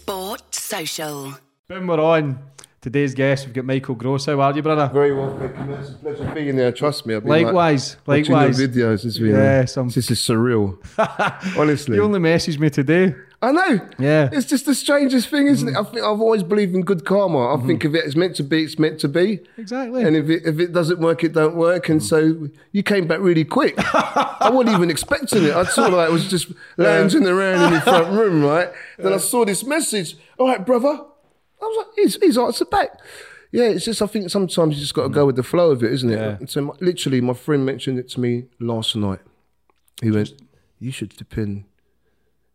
Sport Social. Boom, we're on. Today's guest, we've got Michael Gross. How are you, brother? Very well, thank you. It's a pleasure being there. Trust me. I've been Likewise, like, likewise. Watching your videos, it's been, uh, Yes, I'm- this is surreal. Honestly, You only messaged me today. I know. Yeah. it's just the strangest thing, isn't it? I think I've always believed in good karma. I think mm-hmm. if it's meant to be, it's meant to be. Exactly. And if it, if it doesn't work, it don't work. And mm. so you came back really quick. I wasn't even expecting it. I saw like it was just lounging around in the front room, right? Then I saw this message. All right, brother. I was like, he's, he's answered back. Yeah, it's just I think sometimes you just got to go mm. with the flow of it, isn't it? Yeah. So my, literally, my friend mentioned it to me last night. He went, "You should depend.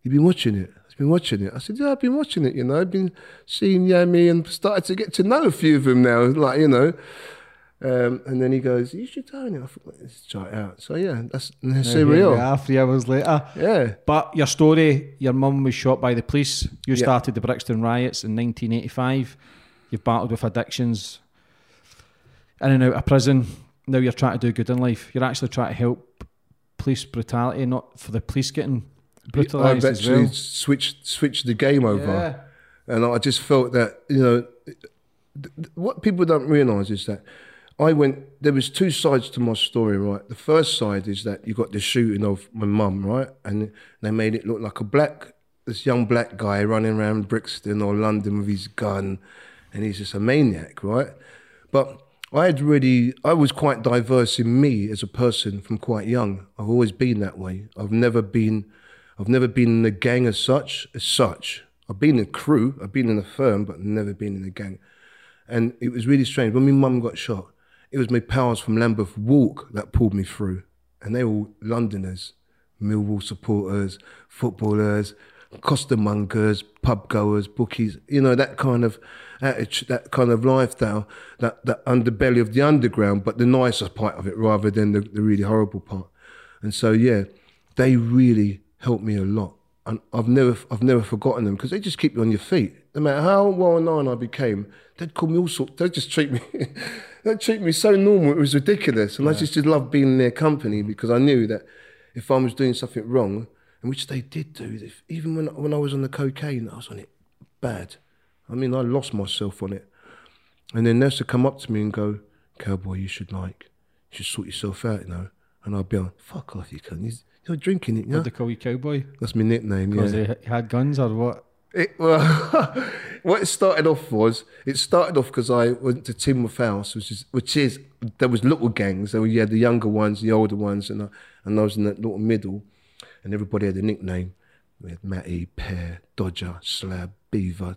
You've been watching it. I've been watching it." I said, "Yeah, I've been watching it. You know, I've been seeing Yami and started to get to know a few of them now. Like you know." Um, and then he goes, "You should try it." I thought, "Let's try it out." So yeah, that's, that's we surreal. are, three hours later. Yeah. But your story, your mum was shot by the police. You Yeah. started the Brixton riots in 1985. You've battled with addictions, in and out of prison. Now you're trying to do good in life. You're actually trying to help police brutality, not for the police getting brutalised I've actually well. switched switched the game over. Yeah. And I just felt that, you know, what people don't realise is that I went, there was two sides to my story, right? The first side is that you got the shooting of my mum, right? And they made it look like a black, this young black guy running around Brixton or London with his gun, and he's just a maniac, right? But I had really, I was quite diverse in me as a person from quite young. I've always been that way. I've never been, I've never been in a gang as such, as such. I've been in a crew, I've been in a firm, but never been in a gang. And it was really strange. When my mum got shot, it was my pals from Lambeth Walk that pulled me through. And they were Londoners, Millwall supporters, footballers, costermongers, pub goers, bookies, you know, that kind of that kind of lifestyle, that, that underbelly of the underground, but the nicer part of it rather than the, the really horrible part. And so, yeah, they really helped me a lot. And I've never, I've never forgotten them because they just keep you on your feet. No matter how well known I became, they'd call me all sorts. They'd just treat me, they'd treat me so normal. It was ridiculous, and I just did love being in their company because I knew that if I was doing something wrong, and which they did do, if, even when when I was on the cocaine, I was on it bad. I mean, I lost myself on it. And then Nessa come up to me and go, "Cowboy, you should like, you should sort yourself out, you know." And I'd be like, "Fuck off, you cunt! You're drinking it, know." What they call you cowboy? That's my nickname. Because Yeah. they had guns or what? It, well, what it started off was it started off because I went to Timworth House, which is which is there was little gangs. There were, you had the younger ones, the older ones, and I, and I was in that little middle, and everybody had a nickname. We had Matty, Pear, Dodger, Slab, Beaver,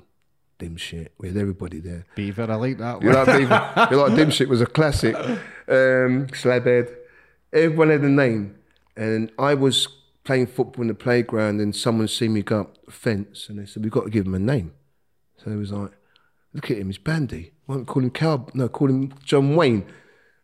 dim shit. We had everybody there. Beaver, I like that One. You like Beaver? you like dim shit was a classic. Um, Slabhead. Everyone had a name, and I was playing football in the playground, and someone seen me go up the fence, and they said we've got to give him a name. So it was like, look at him, he's Bandy. Why don't call him Cal? No, call him John Wayne.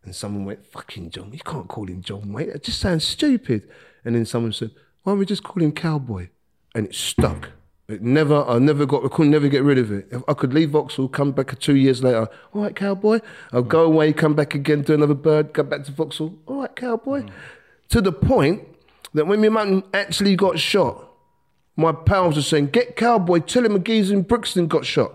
And someone went, fucking John, you can't call him John Wayne. That just sounds stupid. And then someone said, why don't we just call him Cowboy? And it stuck. It never, I never got, I could never get rid of it. If I could leave Vauxhall, come back two years later, all right, Cowboy. I'll go away, come back again, do another bird, go back to Vauxhall, all right, Cowboy. Mm. To the point that when my mum actually got shot, my pals were saying, get Cowboy, tell him a geezer in Brixton got shot.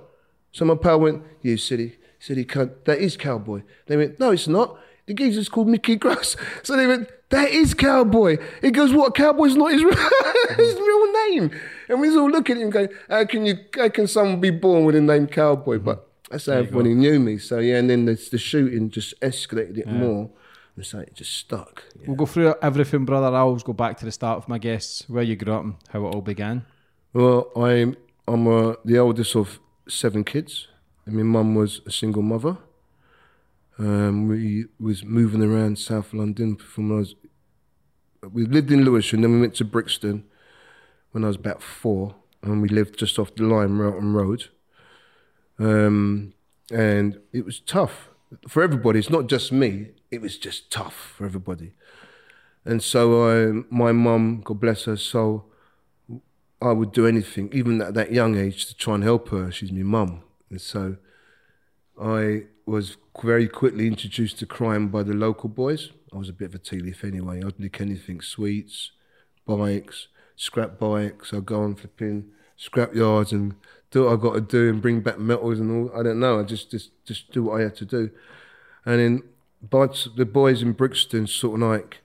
So my pal went, you silly, silly cunt, that is Cowboy. They went, no, it's not. The geezer's called Mickey Gross. So they went, that is Cowboy. He goes, what, Cowboy's not his, his real name. And we was all looking at him going, how can you, how can someone be born with a name Cowboy? But that's how everybody knew me. So yeah, and then the, the shooting just escalated it more. And so it just stuck. Yeah. We'll go through everything, brother. I always go back to the start of my guests, where you grew up and how it all began. Well, I'm I'm uh, the eldest of seven kids. And my mum was a single mother. Um, we was moving around South London from when I was. We lived in Lewisham, then we went to Brixton, when I was about four, and we lived just off the line, Melton Road. Um, and it was tough for everybody. It's not just me. It was just tough for everybody. And so I, my mum, God bless her soul, I would do anything, even at that young age, to try and help her. She's my mum. And so I was very quickly introduced to crime by the local boys. I was a bit of a tea leaf anyway. I'd nick anything, sweets, bikes, scrap bikes. I'd go on flipping scrap yards and do what I got to do and bring back metals and all. I don't know. I just just just do what I had to do. And then but the boys in Brixton sort of like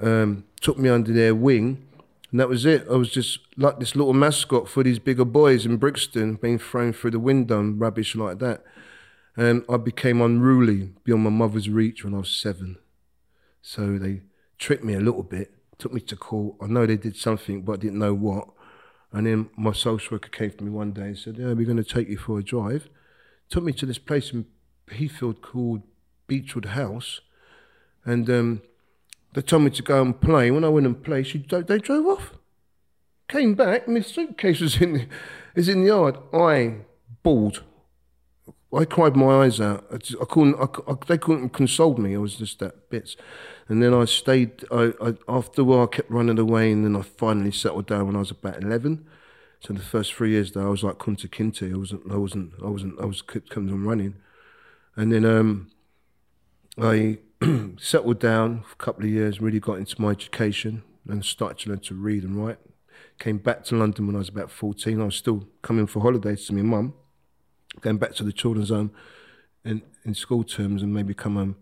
um, took me under their wing. And that was it. I was just like this little mascot for these bigger boys in Brixton being thrown through the window and rubbish like that. And I became unruly beyond my mother's reach when I was seven. So they tricked me a little bit, took me to court. I know they did something, but I didn't know what. And then my social worker came to me one day and said, Yeah, we're going to take you for a drive. Took me to this place in Heathfield called Beechwood House. And um, they told me to go and play. When I went and played, she, they drove off. Came back, my suitcase was in the, is in the yard. I bawled. I cried my eyes out. I, just, I couldn't. I, I, they couldn't console me. I was just that bits. And then I stayed. I, after a while, I kept running away, and then I finally settled down when I was about eleven. So the first three years there, I was like Kunta Kinte. I wasn't. I wasn't. I wasn't. I was coming on running, and then um, I settled down for a couple of years. Really got into my education and started to learn to read and write. Came back to London when I was about fourteen. I was still coming for holidays to my mum going back to the children's home in, in school terms and maybe come home.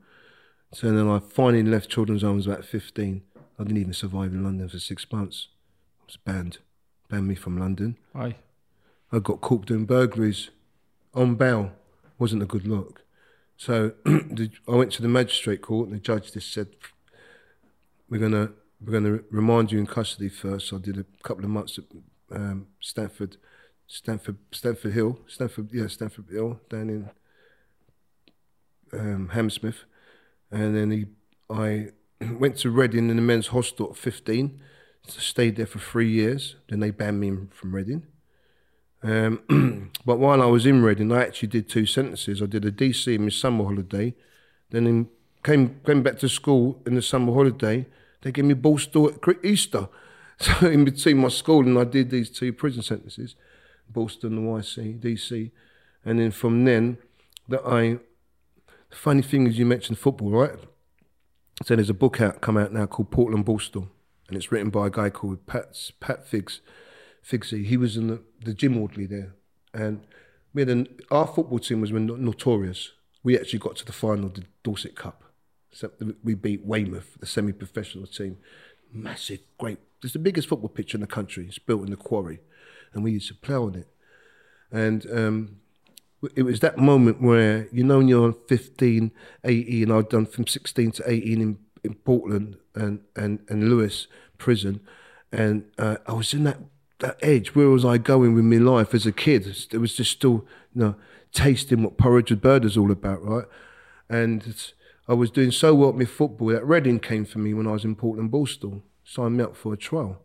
So then I finally left children's home, I was about 15. I didn't even survive in London for six months. I was banned, banned me from London. Aye. I got caught doing burglaries on bail. Wasn't a good look. So I went to the magistrate court and the judge just said, we're to we're going to remand you in custody first. So I did a couple of months at um, Stanford Stanford, Stanford Hill, Stanford, yeah, Stanford Hill, down in um, Hammersmith, and then he, I went to Reading in the men's hostel at 15. So stayed there for three years. Then they banned me from Reading. Um, but while I was in Reading, I actually did two sentences. I did a DC in my summer holiday, then in, came came back to school in the summer holiday. They gave me borstal at Easter. So in between my school and I did these two prison sentences. Boston, the YC, DC. And then from then, that I, the funny thing is you mentioned football, right? So there's a book out come out now called Portland Borstal, and it's written by a guy called Pat Pat Figs, Figsy. He was in the, the gym orderly there, and we had an, our football team was notorious. We actually got to the final of the Dorset Cup. So we beat Weymouth, the semi-professional team. Massive, great. It's the biggest football pitch in the country. It's built in the quarry and we used to play on it. And um, it was that moment where, you know, when you're 15, 18, I'd done from 16 to 18 in, in Portland and, and, and Lewes prison. And uh, I was in that, that edge. Where was I going with my life as a kid? It was just still, you know, tasting what porridge with bird is all about, right? And I was doing so well at my football that Reading came for me when I was in Portland Borstal, signed me up for a trial.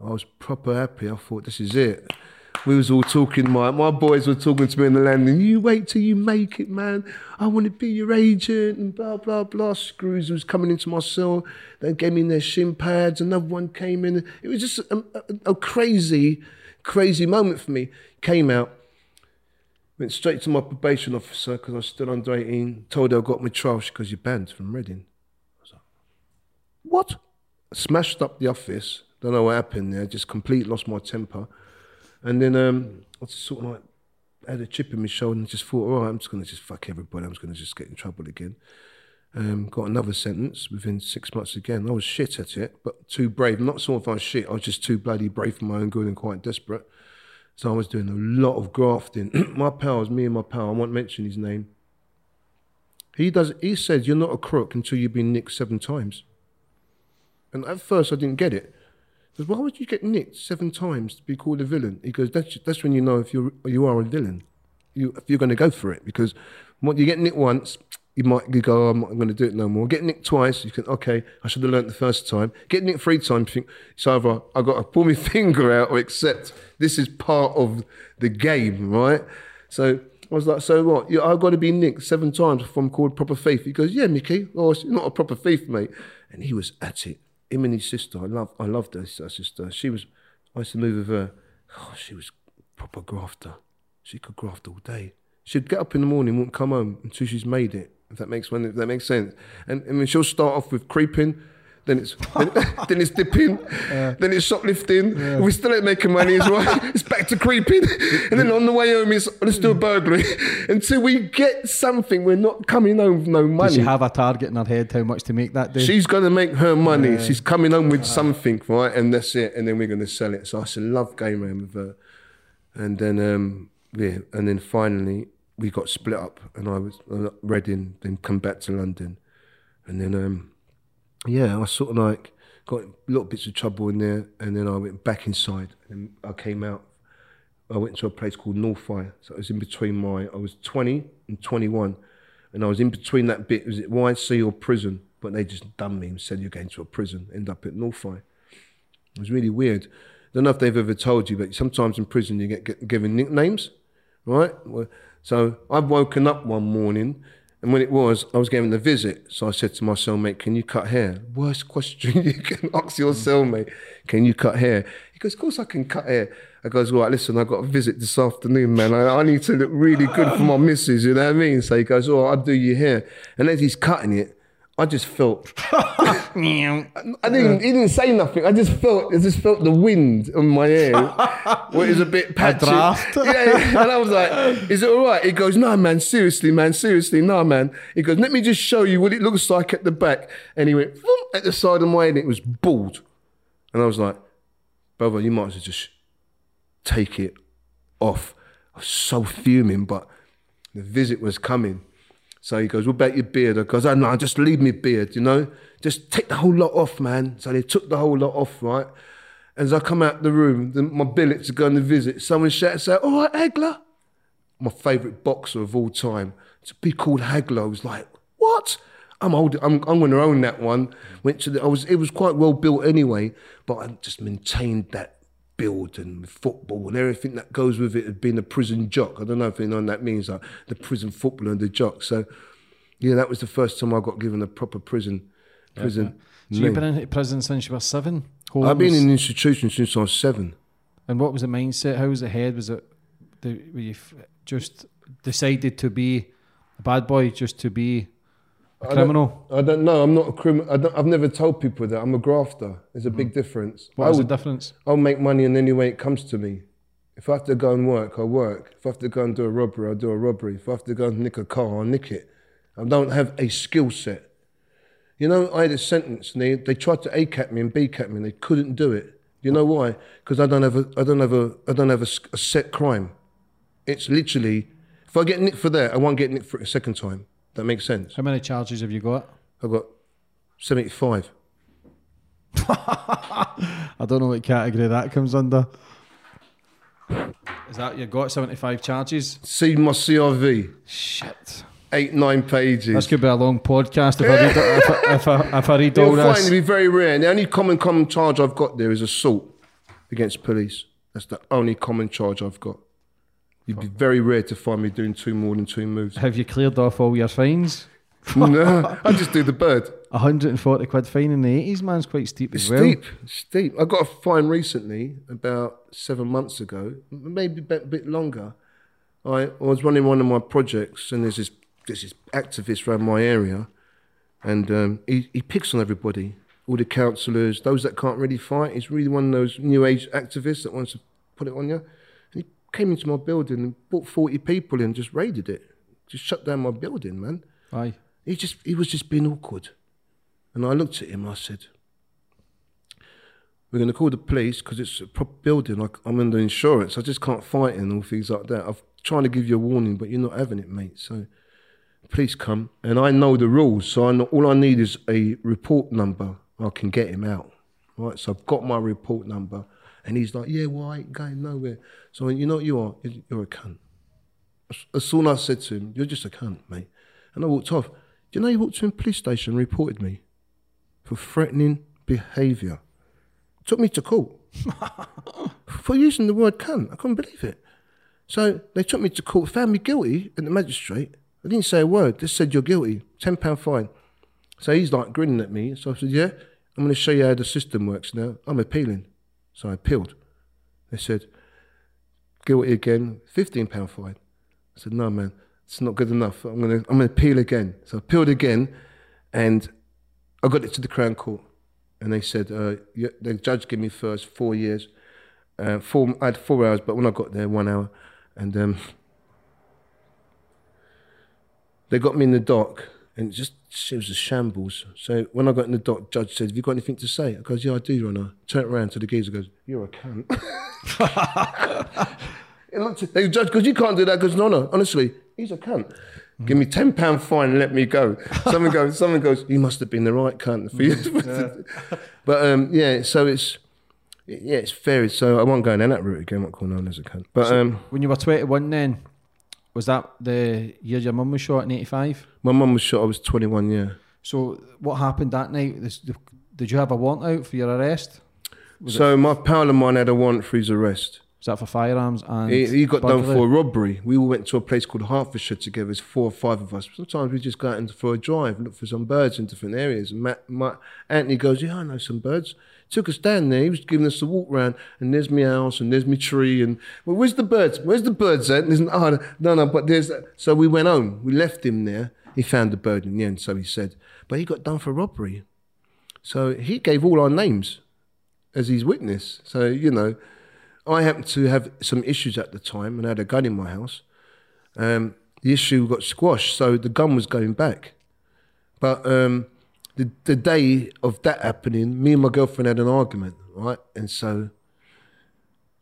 I was proper happy. I thought, this is it. We was all talking, my, my boys were talking to me in the landing, you wait till you make it, man. I want to be your agent and blah, blah, blah. Screws was coming into my cell. They gave me their shin pads. Another one came in. It was just a, a, a crazy, crazy moment for me. Came out, went straight to my probation officer because I was still under 18. Told her I got my trial because you're banned from Reading. I was like, what? Smashed up the office don't know what happened there. Just completely lost my temper. And then um, I just sort of like had a chip in my shoulder and just thought, all right, I'm just going to just fuck everybody. I'm just going to just get in trouble again. Um, got another sentence within six months again. I was shit at it, but too brave. Not so if I was shit, I was just too bloody brave for my own good and quite desperate. So I was doing a lot of grafting. my pals, me and my pal, I won't mention his name. He does. He said, "You're not a crook until you've been nicked seven times." And at first, I didn't get it. Says, why would you get nicked seven times to be called a villain? He goes, that's, that's when you know if you're, you are a villain, you, if you're going to go for it. Because what you get nicked once, you might you go, oh, I'm not going to do it no more. Get nicked twice, you can, okay, I should have learnt the first time. Get nicked three times, you think, it's either i got to pull my finger out or accept this is part of the game, right? So I was like, so what? Yeah, I've got to be nicked seven times before I'm called proper thief. He goes, yeah, Mickey. Oh, it's not a proper thief, mate. And he was at it. Him and his sister, I love, I loved her sister. She was, I used to move with her. Oh, she was proper grafter. She could graft all day. She'd get up in the morning, wouldn't come home until she's made it. If that makes if that makes sense. And I mean, she'll start off with creeping, then it's then, then it's dipping, then it's shoplifting. Yeah. We still ain't making money as well. it's back to creeping, and then on the way home it's let's do a burglary. Until we get something, we're not coming home with no money. Does she have a target in her head how much to make that day? She's gonna make her money. Yeah. She's coming home with something, right? And that's it. And then we're gonna sell it. So I said, love game around with her. And then um, yeah, and then finally we got split up, and I was uh, Reading, then come back to London, and then um, yeah, I sort of like got little bits of trouble in there, and then I went back inside, and I came out. I went to a place called Northeye, so it was in between my. I was 20 and 21, and I was in between that bit. Was it YC or prison? But they just done me and said you're going to a prison. End up at Northeye. It was really weird. I don't know if they've ever told you, but sometimes in prison you get given nicknames, right? So I've woken up one morning, and when it was, I was getting the visit. So I said to my cellmate, Can you cut hair? Worst question you can ask your cellmate. Can you cut hair? He goes, Of course I can cut hair. I goes, Right, listen, I got a visit this afternoon, man. I, I need to look really good for my missus, you know what I mean? So he goes, Oh, I'll do your hair. And as he's cutting it, I just felt. I didn't. He didn't say nothing. I just felt. I just felt the wind on my hair. where it was a bit patchy. A. Yeah, and I was like, "Is it all right?" He goes, "No, man. Seriously, man. Seriously, no, man." He goes, "Let me just show you what it looks like at the back." And he went at the side of my head. And it was bald, and I was like, "Brother, you might as well just take it off." I was so fuming, but the visit was coming. So he goes, What about your beard? I goes, Oh, no, just leave me beard, you know? Just take the whole lot off, man. So they took the whole lot off, right? And as I come out the room, the, my billets are going to visit. Someone shouts out, All right, Hagler. My favourite boxer of all time. To be called Hagler, I was like, What? I'm old. I'm, I'm going to own that one. Went to the. I was. It was quite well built anyway, but I just maintained that build and football and everything that goes with it, being a prison jock. I don't know if you know what that means, like the prison footballer and the jock. So, yeah, that was the first time I got given a proper prison. Prison. Okay. So you've been in prison since you were seven. Homes. I've been in institution since I was seven. And what was the mindset? How was the head? Was it the, were you just decided to be a bad boy, just to be a criminal? I don't, I don't know. I'm not a criminal. I've never told people that. I'm a grafter. There's a big mm. difference. What is the difference? I'll make money in any way it comes to me. If I have to go and work, I'll work. If I have to go and do a robbery, I'll do a robbery. If I have to go and nick a car, I'll nick it. I don't have a skill set. You know, I had a sentence and they, they tried to A cap me and B cap me and they couldn't do it. You know why? Because I don't have a I don't have a I don't have a, a set crime. It's literally if I get nicked for that, I won't get nicked for it a second time. That makes sense. How many charges have you got? I've got 75. I don't know what category that comes under. Is that you got 75 charges? See my CRV. Shit. Eight, nine pages. This could be a long podcast if I read, if, I, if, I, if I read all You'll this. find it to be very rare. The only common common charge I've got there is assault against police. That's the only common charge I've got. You'd be very rare to find me doing two more than two moves. Have you cleared off all your fines? no, I just do the bird. 140 quid fine in the 80s, man's quite steep it's as well. Steep, steep. I got a fine recently, about seven months ago, maybe a bit longer. I, I was running one of my projects, and there's this there's this activist around my area, and um, he, he picks on everybody, all the councillors, those that can't really fight. He's really one of those new age activists that wants to put it on you came into my building and brought 40 people in, just raided it. Just shut down my building, man. Aye. He just he was just being awkward. And I looked at him and I said, We're going to call the police because it's a proper building. I, I'm under insurance. I just can't fight and all things like that. I'm trying to give you a warning, but you're not having it, mate. So please come. And I know the rules. So I know, all I need is a report number. I can get him out. Right. So I've got my report number. And he's like, yeah, well, I ain't going nowhere. So you know what you are? You're a cunt. As soon as I said to him, you're just a cunt, mate. And I walked off. Do you know he walked to a police station and reported me for threatening behaviour? Took me to court for using the word cunt. I couldn't believe it. So they took me to court, found me guilty at the magistrate. I didn't say a word, just said you're guilty, £10 fine. So he's like grinning at me. So I said, Yeah, I'm going to show you how the system works now. I'm appealing. So I appealed. They said, Guilty again, £15 fine. I said, No, man, it's not good enough. I'm going to I'm to appeal again. So I appealed again and I got it to the Crown Court. And they said, uh, the judge gave me first four years. Uh, four, I had four hours, but when I got there, one hour. And um, they got me in the dock and it just it was a shambles. So when I got in the dock, judge said, "Have you got anything to say?" I goes, "Yeah, I do, Your Honour." Turned around to the geezer, goes, "You're a cunt." looked at- the judge goes, "You can't do that." Goes, "No, no, honestly, he's a cunt." Give me ten pound fine and let me go. Someone goes, someone goes, you must have been the right cunt for you. but um, yeah, so it's yeah, it's fair. So I won't go down that route again. Call known as a cunt. But um, When you were 21 then, was that the year your mum was shot in 85? my mum was shot. I was twenty one. Yeah. So what happened that night? Did you have a warrant out for your arrest? so my pal of mine had a warrant for his arrest. Was that for firearms and He, he got done for a robbery. We all went to a place called Hertfordshire together. There's four or five of us. Sometimes we just go out for a drive, look for some birds in different areas. And Matt, Matt, Anthony goes, "Yeah, I know some birds." Took us down there. He was giving us a walk round, and there's my house, and there's my tree, and well, where's the birds? Where's the birds at? And there's, oh, no, no, but there's. So we went home. We left him there. He found the bird in the end. So he said, but he got done for robbery. So he gave all our names as his witness. So you know. I happened to have some issues at the time and I had a gun in my house. Um, the issue got squashed, so the gun was going back. But um, the, the day of that happening, me and my girlfriend had an argument, right? And so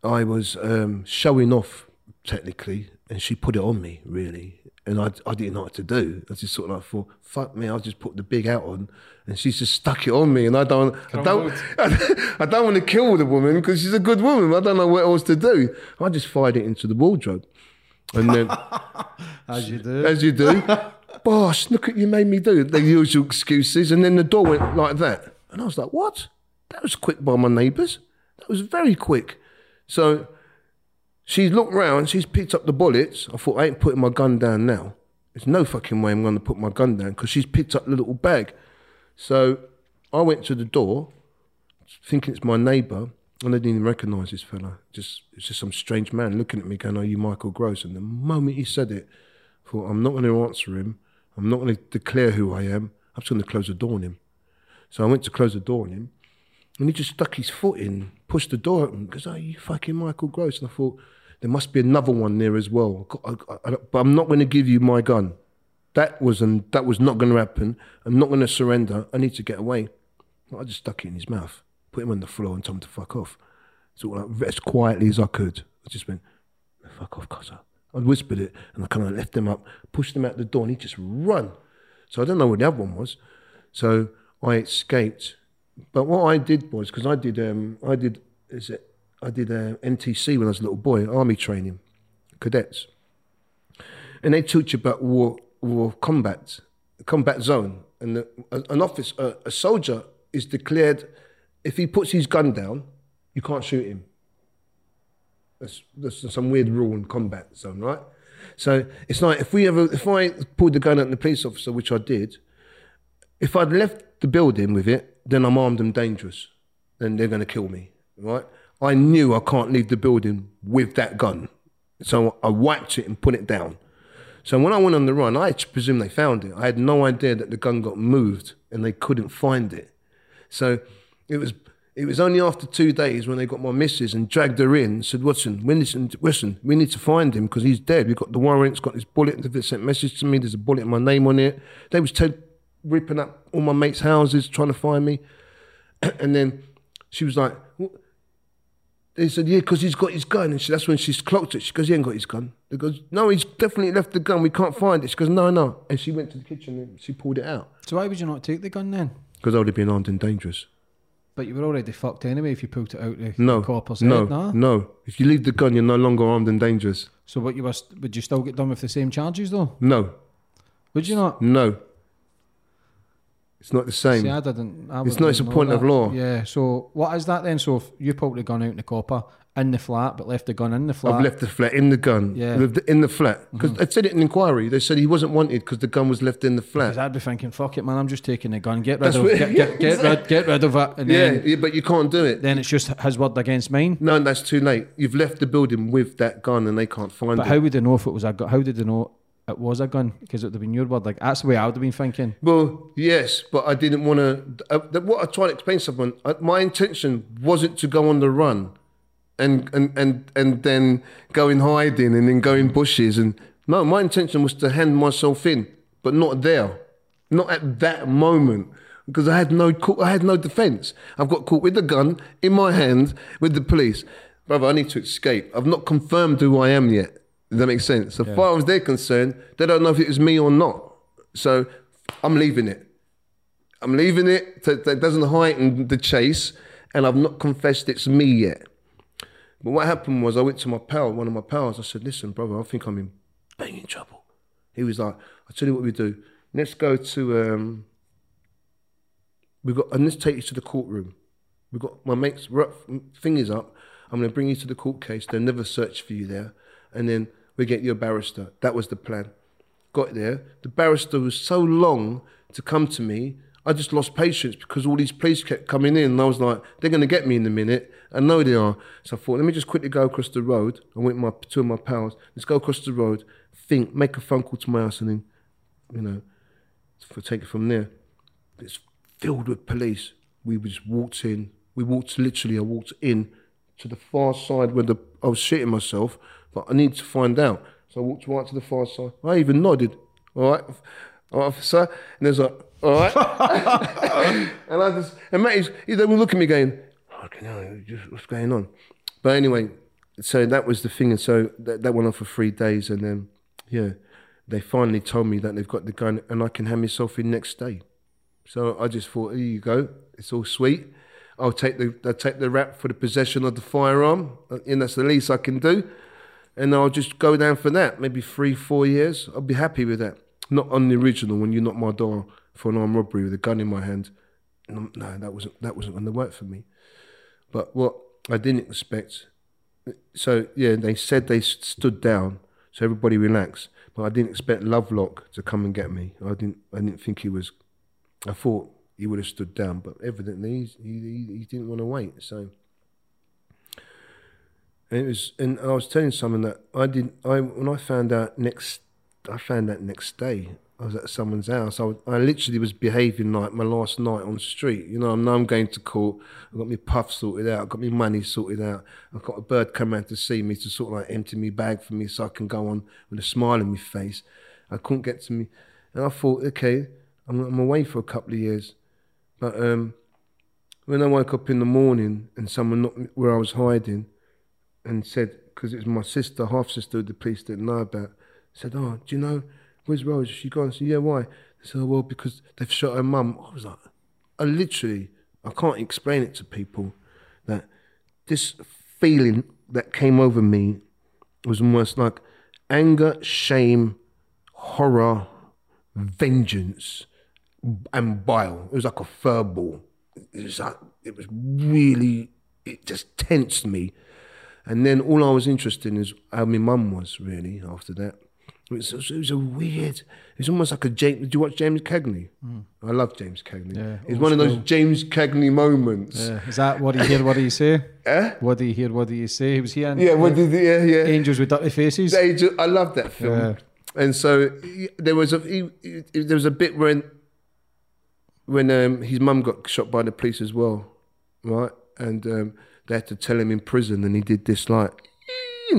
I was um, showing off technically, and she put it on me, really. And I, I didn't know what to do. I just sort of like thought, fuck me, I'll just put the big out on. And she's just stuck it on me. And I don't, I don't, I don't want to kill the woman because she's a good woman. I don't know what else to do. I just fired it into the wardrobe. And then, As you do. as you do, boss, look what you made me do. The usual excuses. And then the door went like that. And I was like, what? That was quick by my neighbours. That was very quick. So she looked round, she's picked up the bullets. I thought, I ain't putting my gun down now. There's no fucking way I'm going to put my gun down because she's picked up the little bag. So I went to the door, thinking it's my neighbour, and I didn't even recognise this fella. Just it's just some strange man looking at me, going, "Are you Michael Gross?" And the moment he said it, I thought, I'm not going to answer him. I'm not going to declare who I am. I'm just going to close the door on him. So I went to close the door on him, and he just stuck his foot in, pushed the door open, because, "Are oh, you fucking Michael Gross?" And I thought, there must be another one there as well. I, I, I, but I'm not going to give you my gun. That was and that was not going to happen. I'm not going to surrender. I need to get away. I just stuck it in his mouth, put him on the floor, and told him to fuck off. Of like as quietly as I could. I just went, "Fuck off, cuzzer." I whispered it, and I kind of left him up, pushed him out the door, and he just run. So I don't know where the other one was. So I escaped. But what I did was because I did, um, I did, is it? I did uh, NTC when I was a little boy, army training, cadets and they teach you about war, war combat, combat zone. And the, an officer, a, a soldier is declared, if he puts his gun down, you can't shoot him. That's some weird rule in combat zone, right? So it's like if we ever, if I pulled the gun at the police officer, which I did, if I'd left the building with it, then I'm armed and dangerous. Then they're going to kill me, right? I knew I can't leave the building with that gun. So I wiped it and put it down. So when I went on the run, I presume they found it. I had no idea that the gun got moved and they couldn't find it. So it was it was only after two days when they got my missus and dragged her in and said, Watson, we need to, listen, we need to find him because he's dead. We've got the warrants, got this bullet. They sent message to me. There's a bullet my name on it. They was t- ripping up all my mates' houses trying to find me. and then she was like, "What?" they said, yeah, because he's got his gun. And she, that's when she's clocked it. She goes, he ain't got his gun. They goes, no, he's definitely left the gun. We can't find it. She goes, no, no. And she went to the kitchen and she pulled it out. So why would you not take the gun then? Because I would have been armed and dangerous. But you were already fucked anyway if you pulled it out the No, copper's no, head, no? no. If you leave the gun, you're no longer armed and dangerous. So what you were, would you still get done with the same charges though? No, Would you not? no. It's not the same. See, I didn't. I It's not- it's a point know of law. Yeah. So what is that then? So if you pulled the gun out in the copper in the flat, but left the gun in the flat. I've left the flat in the gun. Yeah. Mm-hmm. Left it in the flat because they said it in inquiry. They said he wasn't wanted because the gun was left in the flat. Because. I'd be thinking, fuck it, man. I'm just taking the gun. Get rid That's of, what- get, get, get, rid, get rid of it, and Yeah, then yeah, but you can't do it. then it's just his word against mine. No, that's too late. You've left the building with that gun and they can't find But it. But how would they know if it was a gun? How did they know it was a gun? Because it would have been your word. Like that's the way I would have been thinking. Well, yes, but I didn't want to. Uh, what I try to explain to someone, uh, my intention wasn't to go on the run, and and and and then going hiding and then going bushes and no, my intention was to hand myself in, but not there, not at that moment. Because I had no, I had no defence. I've got caught with the gun in my hand with the police, brother. I need to escape. I've not confirmed who I am yet. Does that make sense? So far as they're concerned, they don't know if it was me or not. So I'm leaving it. I'm leaving it. That doesn't heighten the chase, and I've not confessed it's me yet. But what happened was I went to my pal, one of my pals. I said, "Listen, brother, I think I'm in banging trouble." He was like, "I'll tell you what we do. Let's go to um, we got and let's take you to the courtroom. We've got my mate's fingers up. I'm going to bring you to the court case. They'll never search for you there, and then we get you a barrister. That was the plan. Got there. The barrister was so long to come to me. I just lost patience because all these police kept coming in, and I was like, they're going to get me in a minute. I know they are. So I thought, let me just quickly go across the road. I went with my two of my pals. Let's go across the road. Think, make a phone call to my house, and then, you know, take it from there. It's filled with police. We just walked in. We walked literally. I walked in to the far side where the I was shitting myself, but I need to find out. So I walked right to the far side. I even nodded. All right, all right, officer. And there's like, all right. and I just and Matty's he they were looking at me going, "Fucking hell, what's going on?" But anyway, so that was the thing, and so that, that went on for three days, and then yeah, they finally told me that they've got the gun, and I can hand myself in next day. So I just thought, here you go, it's all sweet. I'll take the I'll take the rap for the possession of the firearm, uh, and that's the least I can do. And I'll just go down for that, maybe three, four years. I'll be happy with that. Not on the original when you knocked my door for an armed robbery with a gun in my hand. No, no that wasn't that wasn't going to work for me. But what I didn't expect, so yeah, they said they stood down, so everybody relaxed. But I didn't expect Lovelock to come and get me. I didn't. I didn't think he was. I thought he would have stood down, but evidently he, he he didn't want to wait. So and it was, and I was telling someone that I didn't. I when I found out next, I found out next day. I was at someone's house. I, I literally was behaving like my last night on the street. You know, I know I'm going to court. I got my puff sorted out. I got my money sorted out. I got a bird come out to see me to sort of like empty my bag for me so I can go on with a smile on my face. I couldn't get to me, and I thought, okay, I'm, I'm away for a couple of years, but um, when I woke up in the morning and someone knocked where I was hiding and said, because it was my sister, half sister, the police didn't know about, said, Oh, do you know, where's Rose? She gone? Said, Yeah, why? They said, Well, because they've shot her mum. I was like, I literally, I can't explain it to people that this feeling that came over me was almost like anger, shame, horror, vengeance, and bile. It was like a furball. It was like, it was really, it just tensed me. And then all I was interested in is how my mum was really after that. It was, it was a weird, it was almost like a James, did you watch James Cagney? I love James Cagney. Yeah, it's one of those. James Cagney moments. Yeah. Is that what do you hear? What do you say? Eh? What do you hear? What do you say? He was here. in, Yeah, what did he, yeah, yeah. Angels with dirty faces. Ju- I love that film. Yeah. And so he- there was a he, he- there was a bit when when um, his mum got shot by the police as well, right? And um, they had to tell him in prison, and he did this like,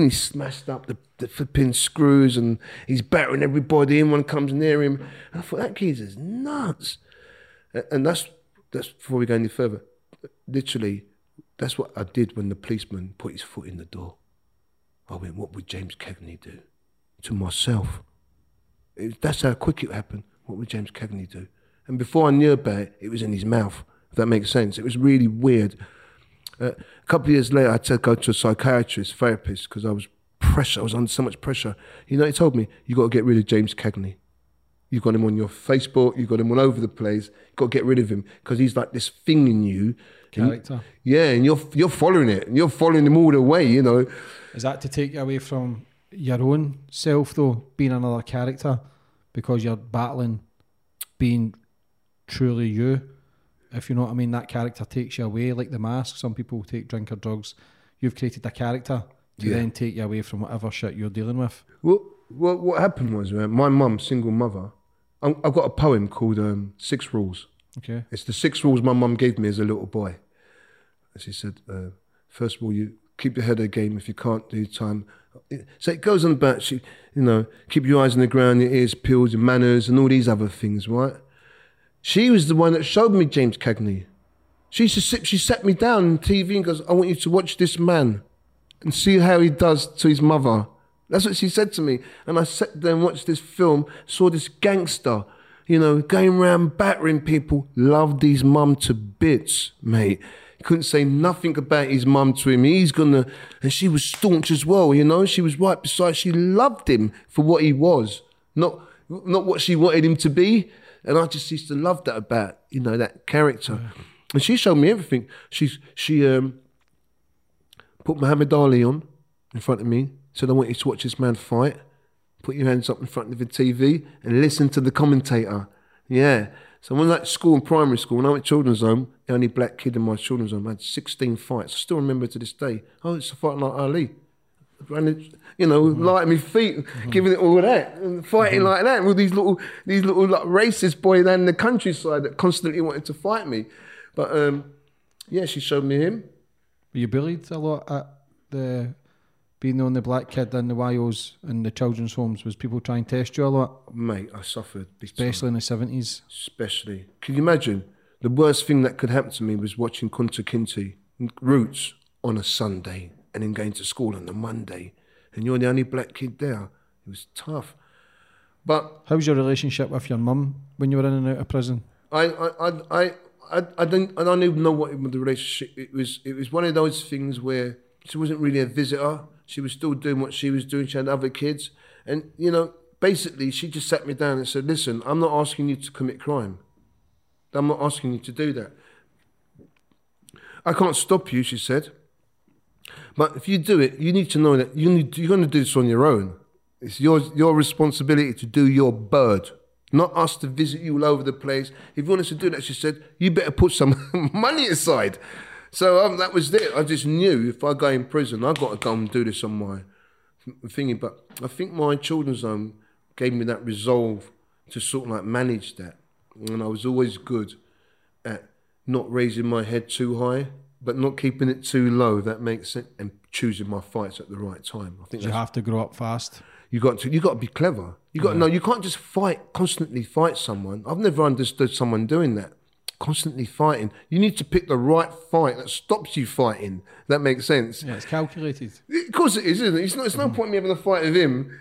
he smashed up the, the flipping screws, and he's battering everybody. Anyone comes near him, and I thought that kid is nuts. And that's that's before we go any further. Literally, that's what I did when the policeman put his foot in the door. I went, what would James Cagney do? To myself. It, that's how quick it happened. What would James Cagney do? And before I knew about it, it was in his mouth, if that makes sense. It was really weird. Uh, a couple of years later, I had to go to a psychiatrist, therapist, because I was pressure. I was under so much pressure. You know, he told me, you got to get rid of James Cagney. You've got him on your Facebook. You've got him all over the place. You've got to get rid of him because he's like this thing in you. And- Character. yeah, and you're you're following it. And you're following him all the way. You know. Is that to take you away from your own self, though, being another character, because you're battling being truly you? If you know what I mean, that character takes you away, like the mask. Some people take drink or drugs. You've created a character to Yeah. then take you away from whatever shit you're dealing with. What what what happened was, man, my mum, single mother. I- I've got a poem called um, Six Rules. Okay. It's the six rules my mum gave me as a little boy. She said, uh, first of all, you keep your head of the game. If you can't do time, so it goes on about she, you know, keep your eyes on the ground, your ears peeled, your manners, and all these other things, right? She was the one that showed me James Cagney. She sit, she sat me down on TV and goes, "I want you to watch this man and see how he does to his mother." That's what she said to me, and I sat there and watched this film, saw this gangster, you know, going around battering people. Loved his mum to bits, mate. Couldn't say nothing about his mum to him. He's gonna, and she was staunch as well. You know, she was right beside. She loved him for what he was, not not what she wanted him to be. And I just used to love that about you know that character. And she showed me everything. She's she um put Muhammad Ali on in front of me. Said, I want you to watch this man fight. Put your hands up in front of the TV and listen to the commentator. Yeah. So when I was at school in primary school, when I went to children's home, the only black kid in my children's home, I had 16 fights. I still remember to this day. Oh, it's a fight like Ali. Running, you know, mm-hmm. lighting my feet, mm-hmm. giving it all that, and fighting mm-hmm. like that with these little, these little like racist boy down in the countryside that constantly wanted to fight me. But um, yeah, she showed me him. Were you bullied a lot at the being on the only black kid in the YOs and the children's homes? Was people trying to test you a lot, Mate, I suffered big time. especially in the seventies? especially. Can you imagine? The worst thing that could happen to me was watching Kunta Kinte Roots on a Sunday and then going to school on the Monday, and you're the only black kid there. It was tough. But How was your relationship with your mum when you were in and out of prison? I, I, I, I, I, I don't, I don't even know what the relationship. It was, it was one of those things where she wasn't really a visitor. She was still doing what she was doing. She had other kids, and you know, basically, she just sat me down and said, "Listen, I'm not asking you to commit crime. I'm not asking you to do that. I can't stop you," she said. But if you do it, you need to know that you need, you're going to do this on your own. It's your, your responsibility to do your bird, not us to visit you all over the place. If you want us to do that, she said, you better put some money aside. So um, that was it. I just knew if I go in prison, I've got to go and do this on my thingy. But I think my children's home gave me that resolve to sort of like manage that. And I was always good at not raising my head too high, but not keeping it too low. That makes sense. And choosing my fights at the right time. I think you have to grow up fast? you got to you got to be clever. You got to know you can't just fight constantly fight someone. I've never understood someone doing that. Constantly fighting. You need to pick the right fight that stops you fighting. That makes sense. Yeah, it's calculated. Of course it is, isn't it? It's, not, it's no mm. point in me having a fight with him.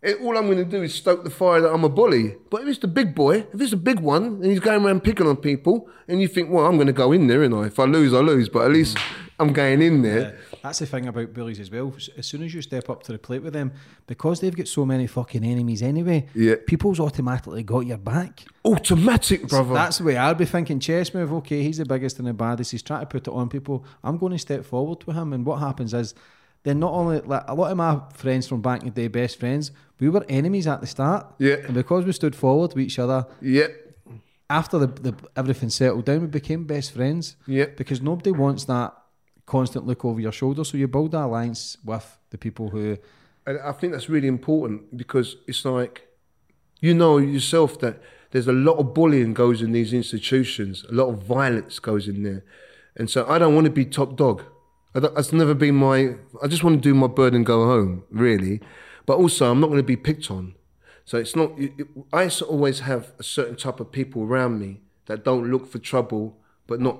It, all I'm going to do is stoke the fire that I'm a bully. But if it's the big boy, if it's a big one, and he's going around picking on people, and you think, well, I'm going to go in there, and I if I lose, I lose. But at least I'm going in there. That's the thing about bullies as well. As soon as you step up to the plate with them, because they've got so many fucking enemies anyway, Yeah. people's automatically got your back. Automatic, brother. That's the way I'll be thinking. Chess move, okay, he's the biggest and the baddest. He's trying to put it on people. I'm going to step forward with him. And what happens is, then not only, like, a lot of my friends from back in the day, best friends, we were enemies at the start. Yeah. And because we stood forward with each other, yeah. after the, the everything settled down, we became best friends. Yeah. Because nobody wants that constant look over your shoulder. So you build that alliance with the people who And I think that's really important because it's like you know yourself that there's a lot of bullying goes in these institutions, a lot of violence goes in there, and so I don't want to be top dog. I that's never been my. I just want to do my bird and go home, really. But also, I'm not going to be picked on. So it's not. It, it- I always have a certain type of people around me that don't look for trouble, but not.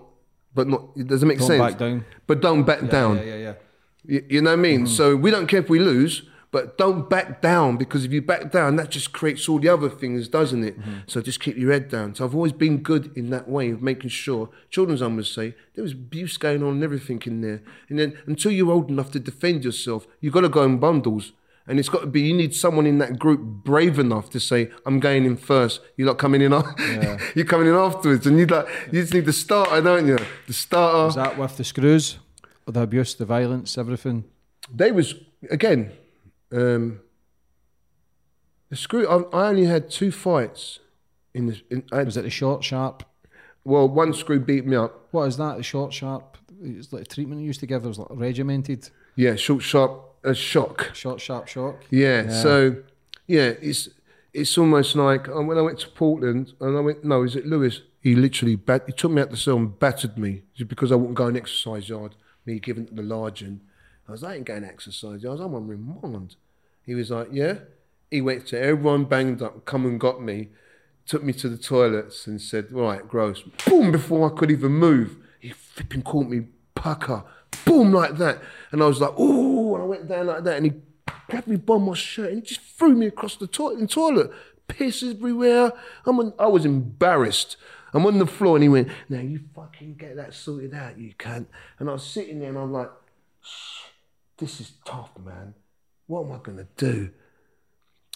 But not. It doesn't make Don't sense. back down. But don't back down. Yeah, yeah, yeah. You, you know what I mean? Mm-hmm. So we don't care if we lose, but don't back down because if you back down, that just creates all the other things, doesn't it? Mm-hmm. So just keep your head down. So I've always been good in that way of making sure. Children's home would say there was abuse going on and everything in there, and then until you're old enough to defend yourself, you've got to go in bundles. And it's got to be, you need someone in that group brave enough to say, I'm going in first. You're not coming in, yeah. you're coming in afterwards. And you'd like, you just need the starter, don't you? The starter. Was that with the screws? or The abuse, the violence, everything? They was, again, um, the screw, I, I only had two fights in the. In, I, Was it the short, sharp? well, one screw beat me up. What is that? The short, sharp? It's like a treatment you used to give. It was like regimented. Yeah, short, sharp, a shock. Short, sharp shock. Yeah, so yeah, it's it's almost like when I went to Portland and I went, no, is it Lewis? He literally bat, he took me out the cell and battered me because I wouldn't go in exercise yard. Me giving the large and I was like, I ain't going to exercise yards. I'm on remand. He was like, yeah. He went to everyone banged up, come and got me, took me to the toilets and said, right, gross. Boom, before I could even move, he flipping caught me pucker. Boom, like that. And I was like, ooh, went down like that and he grabbed me by my shirt and he just threw me across the toilet. In toilet. Piss everywhere. I'm on, I was embarrassed. I'm on the floor and he went, now you fucking get that sorted out, you can't. And I was sitting there and I'm like, "Shh, this is tough, man. What am I going to do?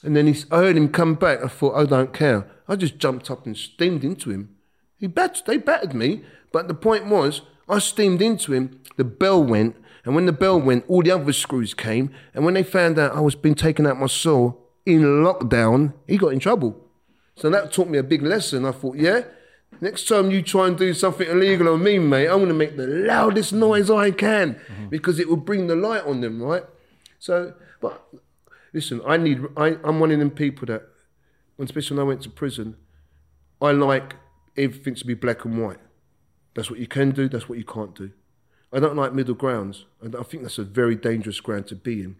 And then he, I heard him come back. I thought, I don't care. I just jumped up and steamed into him. He bat- they battered me, but the point was, I steamed into him. The bell went, and when the bell went, all the other screws came. And when they found out I was being taken out my cell in lockdown, he got in trouble. So that taught me a big lesson. I thought, yeah, next time you try and do something illegal on me, mate, I'm going to make the loudest noise I can mm-hmm. because it will bring the light on them, right? So, but listen, I need, I, I'm one of them people that, especially when I went to prison, I like everything to be black and white. That's what you can do, that's what you can't do. I don't like middle grounds, and I think that's a very dangerous ground to be in.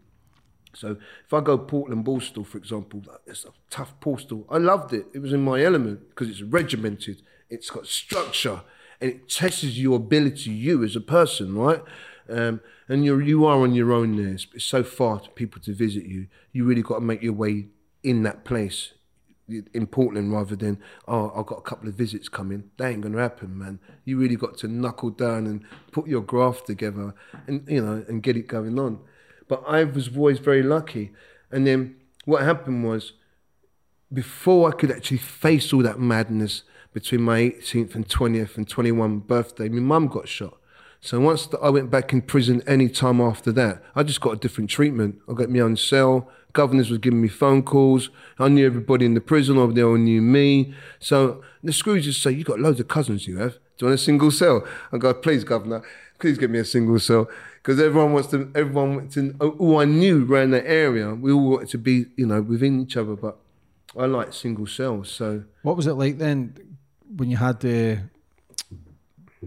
So if I go Portland Borstal, for example, it's a tough borstal. I loved it. It was in my element because it's regimented. It's got structure, and it tests your ability, you as a person, right? Um, and you're you are on your own there. It's, it's so far to people to visit you. You really got to make your way in that place in Portland rather than oh I've got a couple of visits coming. That ain't gonna happen, man. You really got to knuckle down and put your graft together and you know and get it going on. But I was always very lucky. And then what happened was before I could actually face all that madness between my 18th and 20th and 21 birthday, my mum got shot. So once I went back in prison any time after that, I just got a different treatment. I got my own cell. Governors was giving me phone calls. I knew everybody in the prison over there knew me. So the screws just say, you got loads of cousins you have. Do you want a single cell? I go, please, governor, please give me a single cell. Because everyone wants to, everyone wants to, who I knew around that area, we all wanted to be, you know, within each other. But I like single cells. So What was it like then when you had the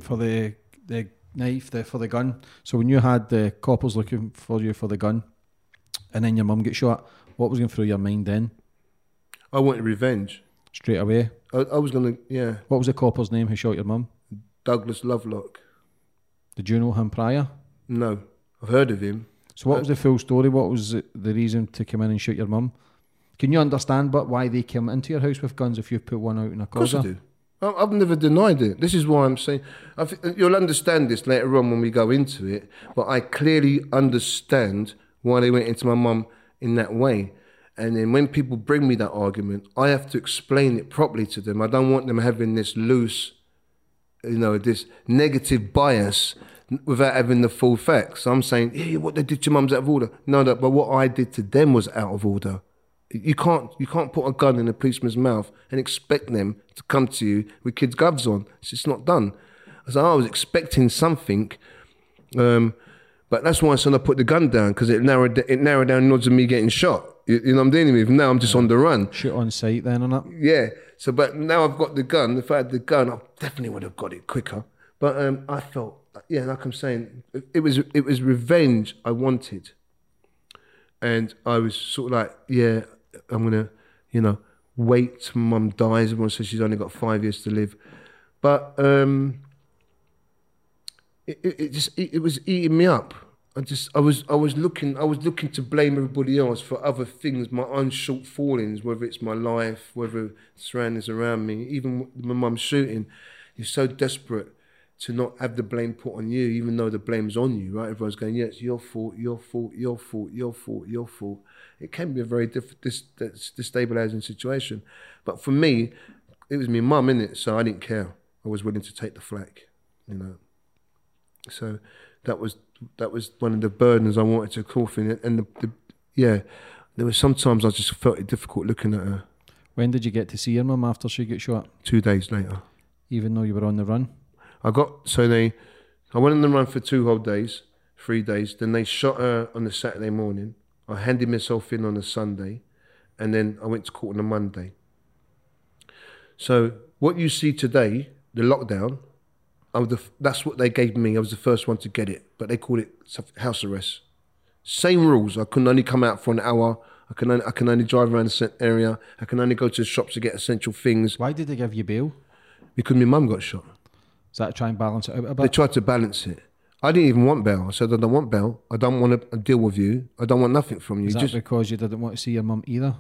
for the the knife the, for the gun? So when you had the coppers looking for you for the gun, and then your mum get shot, what was going through your mind then? I wanted revenge. Straight away. I, I was going to, yeah, What was the copper's name who shot your mum? Douglas Lovelock. Did you know him prior? No, I've heard of him. So what was the full story? What was the reason to come in and shoot your mum? Can you understand but why they came into your house with guns if you've put one out in a Of course I do. I've never denied it. This is why I'm saying. You'll understand this later on when we go into it. But I clearly understand why they went into my mum in that way. And then when people bring me that argument, I have to explain it properly to them. I don't want them having this loose, you know, this negative bias without having the full facts. So I'm saying, yeah, what they did to mum's out of order. No, no, but what I did to them was out of order. You can't you can't put a gun in a policeman's mouth and expect them to come to you with kids' gloves on. It's just not done. So I was expecting something, um, but that's why I said I put the gun down because it narrowed it narrowed down odds of me getting shot. You, you know what I'm dealing with. Now I'm just on the run. Shoot on sight then on it? Yeah. So, but now I've got the gun. If I had the gun, I definitely would have got it quicker. But um, I felt, yeah, like I'm saying, it- it was it was revenge I wanted, and I was sort of like, yeah, I'm gonna, you know, wait till mum dies. Everyone says she's only got five years to live, but um, it, it, it just it, it was eating me up. I just I was I was looking I was looking to blame everybody else for other things, my own shortfallings, whether it's my life, whether surroundings around me, even my mum's shooting. You're so desperate to not have the blame put on you, even though the blame's on you, right? Everyone's going, yeah, it's your fault, your fault, your fault, your fault, your fault. It can be a very diff- dis- dis- destabilizing situation. But for me, it was my mum, innit? So I didn't care. I was willing to take the flak, you know. So that was that was one of the burdens I wanted to call for. And the, the yeah, there was sometimes I just felt it difficult looking at her. When did you get to see your mum after she got shot? Two days later. Even though you were on the run? I got so they, I went on the run for two whole days, three days. Then they shot her on the Saturday morning. I handed myself in on a Sunday, and then I went to court on a Monday. So what you see today, the lockdown, I was the, that's what they gave me. I was the first one to get it, but they called it house arrest. Same rules. I couldn't only come out for an hour. I can only, I can only drive around the area. I can only go to the shops to get essential things Why did they give you bail? because my mum got shot. Is that to try and balance it out a They tried to balance it. I didn't even want bail. I said, I don't want bail. I don't want to deal with you. I don't want nothing from you. Is that Just because you didn't want to see your mum either?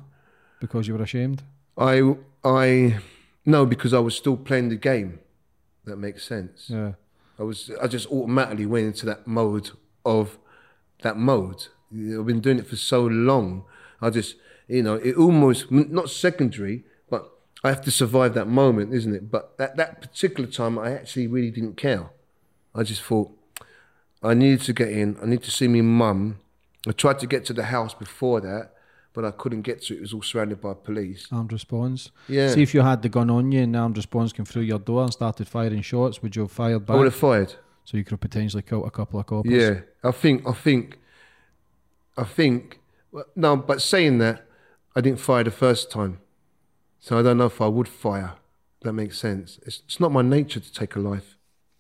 Because you were ashamed? I, I, no, because I was still playing the game. That makes sense. Yeah. I was, I just automatically went into that mode of that mode. I've been doing it for so long. I just, you know, it almost not secondary, but I have to survive that moment, isn't it? But at that particular time, I actually really didn't care. I just thought I needed to get in. I need to see my mum. I tried to get to the house before that, but I couldn't get to it. It was all surrounded by police. Armed response. Yeah. See if you had the gun on you and the armed response came through your door and started firing shots, would you have fired back? I would have fired. So you could have potentially killed a couple of coppers. Yeah, I think, I think, I think. No, but saying that, I didn't fire the first time, so I don't know if I would fire. That makes sense. It's, it's not my nature to take a life.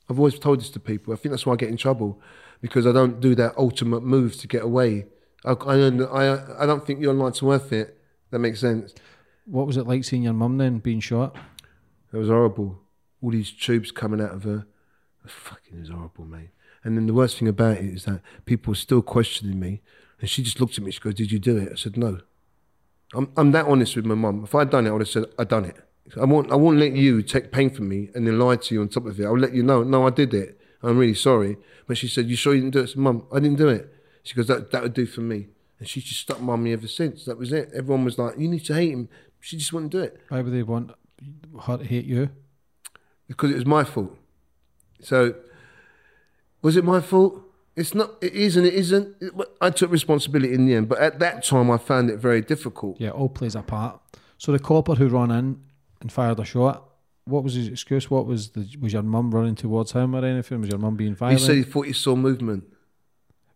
I've always told this to people. I think that's why I get in trouble because I don't do that ultimate move to get away. I, I, don't- I, don't think your life's worth it. That makes sense. What was it like seeing your mum then being shot? It was horrible. All these tubes coming out of her. It was fucking was horrible, mate. And then the worst thing about it is that people were still questioning me. And she just looked at me. She goes, Did you do it? I said, No. I'm, I'm that honest with my mum. If I'd done it, I would have said, I done it. I won't, I won't let you take pain from me and then lie to you on top of it. I'll let you know, no, I did it. I'm really sorry. But she said, You sure you didn't do it? I said, Mum, I didn't do it. She goes, That, that would do for me. And she's just stuck by me ever since. That was it. Everyone was like, You need to hate him. She just wouldn't do it. Why would they want her to hate you? because it was my fault. So, was it my fault? It's not. It is and it isn't. It- I took responsibility in the end, but at that time, I found it very difficult. Yeah, all plays a part. So the copper who ran in and fired a shot, what was his excuse? What was the was your mum running towards him or anything? Was your mum being fired? He said he thought he saw movement.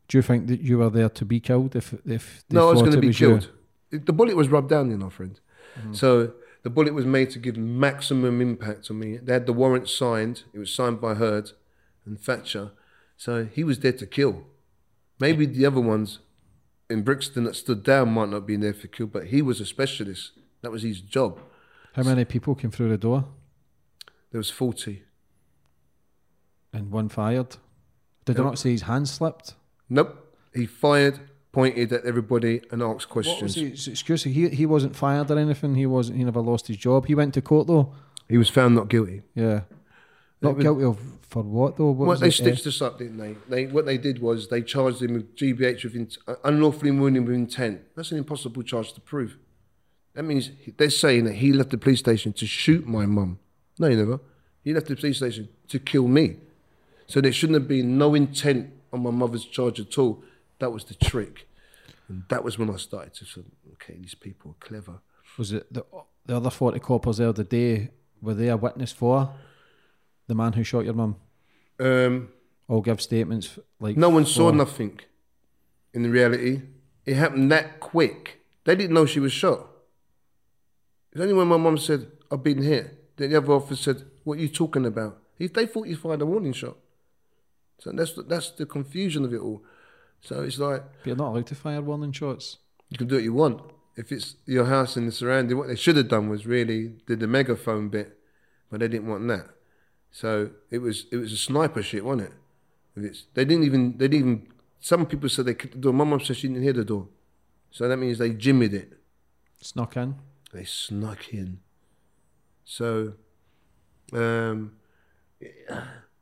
Do you think that you were there to be killed if if they no, I was going to be was you? killed. The bullet was rubbed down in our friend. Mm-hmm. So the bullet was made to give maximum impact on me. They had the warrant signed. It was signed by Hurd and Thatcher. So he was there to kill. Maybe the other ones in Brixton that stood down might not be there for kill, but he was a specialist. That was his job. How many people came through the door There was 40. and one fired? Did they Yep. not say his hand slipped? Nope. He fired, pointed at everybody, and asked What was questions. excuse? He he wasn't fired or anything. He wasn't. He never lost his job. He went to court though. He was found not guilty. Yeah. Not was- guilty of for what though? What Well, they it? stitched us up, didn't they? They what they did was they charged him with GBH with int- uh, unlawfully wounding with intent. That's an impossible charge to prove. That means they're saying that he left the police station to shoot my mum. No, he never. He left the police station to kill me. So there shouldn't have been no intent on my mother's charge at all. That was the trick, and that was when I started to say, okay, these people are clever. Was it the the other forty coppers there the day? Were they a witness for the man who shot your mum? Um, All give statements like No one saw nothing. In the reality, it happened that quick. They didn't know she was shot. It's only when my mum said, "I've been here." Then the other officer said, "What are you talking about?" If they thought you fired a warning shot, so that's the, that's the confusion of it all. So it's like But you're not allowed to fire warning shots. you can do what you want. If it's your house and the surrounding, what they should have done was really did the megaphone bit, but they didn't want that. So it was it was a sniper shit, wasn't it? If It's, they didn't even they didn't even. Some people said they kicked the door. My mum said she didn't hear the door, so that means they jimmied it. Snuck in. They snuck in. So, um,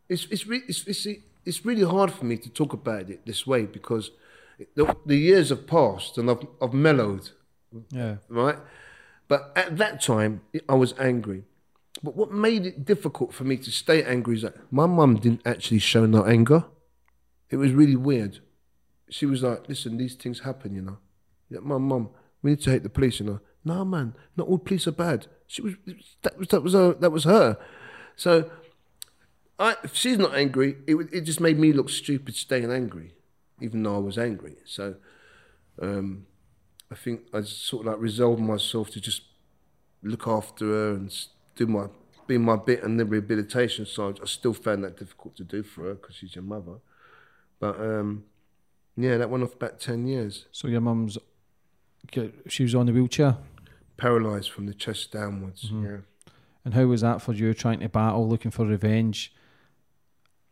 it's it's, re- it's it's it's really hard for me to talk about it this way because the, the years have passed and I've I've mellowed, Yeah. right? But at that time, I was angry. But what made it difficult for me to stay angry is that my mum didn't actually show no anger. It was really weird. She was like, "Listen, these things happen, you know." Yeah, mum, mum, we need to hate the police, you know. No, man, not all police are bad. She was that was that was her that was her. So, I if she's not angry, it it just made me look stupid staying angry, even though I was angry. So, um, I think I sort of like resolved myself to just look after her and do my be my bit on the rehabilitation side. I still found that difficult to do for her because she's your mother. But um, yeah, that went off about ten years. So your mum's, she was on the wheelchair. Paralysed from the chest downwards. Yeah. And how was that for you trying to battle, looking for revenge?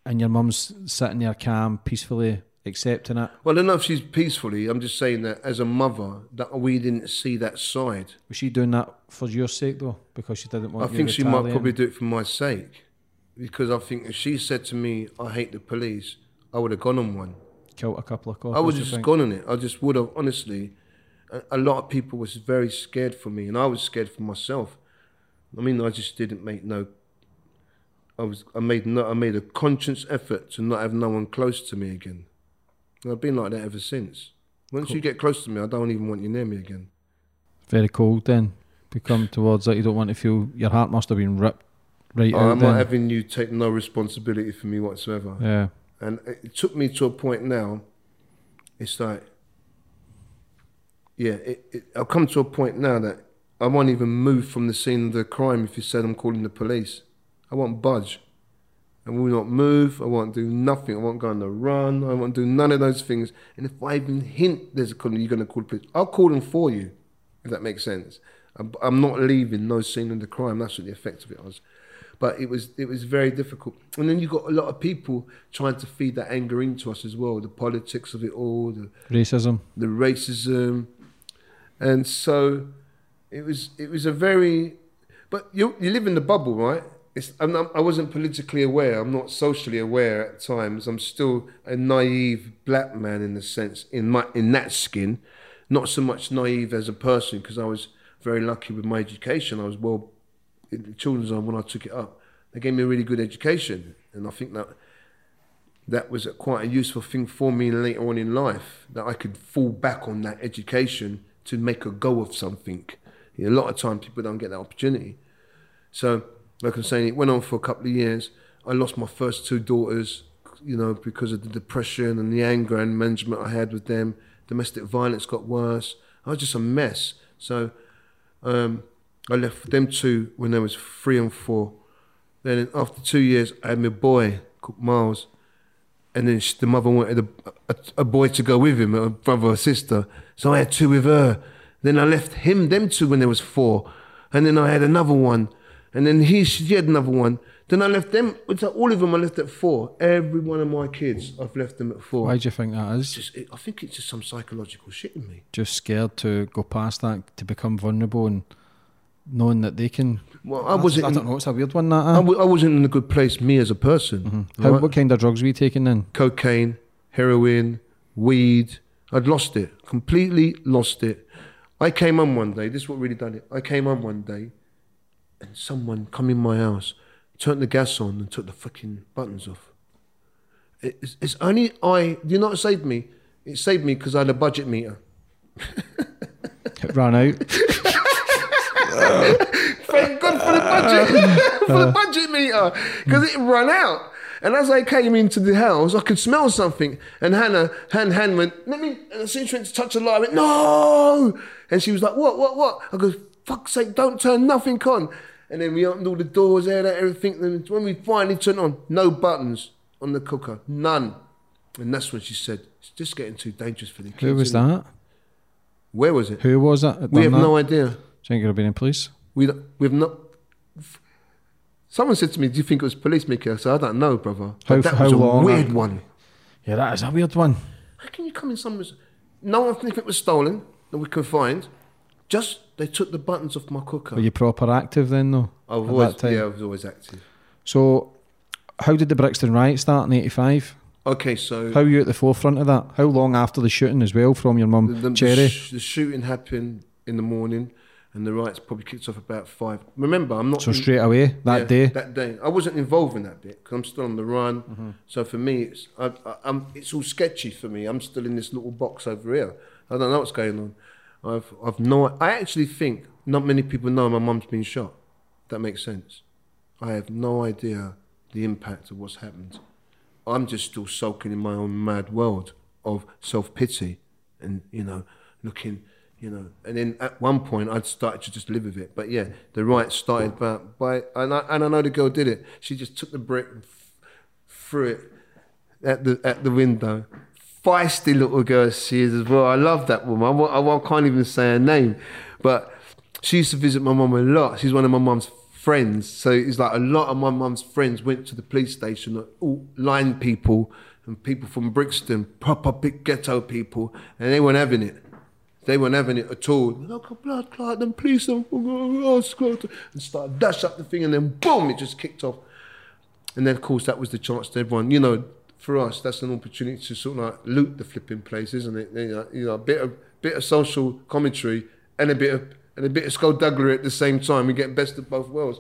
And your mum's sitting there calm, peacefully accepting it. Well, I don't know if she's peacefully. I'm just saying that as a mother, that we didn't see that side. Was she doing that for your sake though? Because she didn't want I think she might probably do it for my sake, because I think if she said to me, "I hate the police," I would have gone on one. killed a couple of cops. I would do you have just gone on it. I just would have, honestly. A, a lot of people was very scared for me, and I was scared for myself. I mean, I just didn't make no. I was. I made no. I made a conscious effort to not have no one close to me again. And I've been like that ever since. Once you get close to me, I don't even want you near me again. Very cold then. Become towards that. You don't want to feel your heart must have been ripped right out. I'm then. not having you take no responsibility for me whatsoever. yeah. And it it took me to a point now, it's like, yeah, it, it, I've come to a point now that I won't even move from the scene of the crime if you said I'm calling the police. I won't budge. I will not move. I won't do nothing. I won't go on the run. I won't do none of those things. And if I even hint there's a call, you're going to call the police, I'll call them for you, if that makes sense. I'm, I'm not leaving no scene of the crime. That's what the effect of it was but it was it was very difficult. And then you got a lot of people trying to feed that anger into us as well, the politics of it all, the, Racism. the racism, and so it was it was a very. But you you live in the bubble, right? It's, not, I wasn't politically aware. I'm not socially aware at times. I'm still a naive black man in the sense in my in that skin, not so much naive as a person because I was very lucky with my education. I was well in the children's home when I took it up. They gave me a really good education, and I think that that was quite a useful thing for me later on in life that I could fall back on that education to make a go of something. a lot of times people don't get that opportunity. So, like I'm saying, it went on for a couple of years. I lost my first two daughters, you know, because of the depression and the anger and management I had with them. Domestic violence got worse. I was just a mess. So, um, I left them two when they was three and four. Then after two years, I had my boy called Miles, and then the mother wanted a, a, a boy to go with him, a brother or sister. So I had two with her. Then I left him, them two when they was four, and then I had another one, and then he she had another one. Then I left them. All of them I left at four. Every one of my kids, I've left them at four. Why do you think that is? Just, I think it's just some psychological shit in me. Just scared to go past that, to become vulnerable and knowing that they can. Well, I wasn't. I don't know. It's a weird one. That. I, w- I wasn't in a good place, me as a person. Mm-hmm. How, right? What kind of drugs were you taking then? cocaine, heroin, weed. I'd lost it, completely lost it. I came on one day, this is what really done it. I came on one day and someone come in my house, turned the gas on and took the fucking buttons off. It's, it's only I, you know what saved me? It saved me because I had a budget meter. It ran out. Thank God for the budget, for the budget meter, because it ran out. And as I came into the house, I could smell something. And Hannah, hand, hand went, let me, and as soon as she went to touch the light, I went, no! And she was like, what, what, what? I go, fuck's sake, don't turn nothing on. And then we opened all the doors there, that, everything. Then when we finally turned on, no buttons on the cooker, none. And that's when she said, it's just getting too dangerous for the kids. Who was isn't it?" that? Where was it? Who was that we have that? no idea. Do you think it would have been in police? We we've not. Someone said to me, "Do you think it was police, Mickey?" I said, "I don't know, brother." But How- that how was a long weird one. Yeah, that is a weird one. How can you come in someone's? No one think it was stolen that we could find. Just they took the buttons off my cooker. Were you proper active then, though? I've at always, yeah, I was always active. So, how did the Brixton riot start in '85? Okay, so How were you at the forefront of that? How long after the shooting as well from your mum, the, the, Cherry? The, sh- the shooting happened in the morning, and the riots probably kicked off about five. Remember, I'm not so in- straight away that yeah, day. That day, I wasn't involved in that bit because I'm still on the run. Mm-hmm. So for me, it's I, I, I'm it's all sketchy for me. I'm still in this little box over here. I don't know what's going on. I've I've no. I actually think not many people know my mum's been shot. That makes sense. I have no idea the impact of what's happened. I'm just still sulking in my own mad world of self pity, and you know, looking, you know. And then at one point, I'd started to just live with it. But yeah, the riot started by, by and I and I know the girl did it. She just took the brick and f- threw it at the at the window. Feisty little girl she is as well. I love that woman. I, I, I can't even say her name, but she used to visit my mum a lot. She's one of my mum's friends. So it's like a lot of my mum's friends went to the police station, uh, all line people and people from Brixton, proper big ghetto people, and they weren't having it. They weren't having it at all. Look, a blood clot, then police and started dash up the thing, and then boom, it just kicked off. And then, of course, that was the chance to everyone. You know, for us, that's an opportunity to sort of like loot the flipping place, isn't it? You know, you know a bit of bit of social commentary and a bit of and a bit of skullduggery at the same time. We get best of both worlds.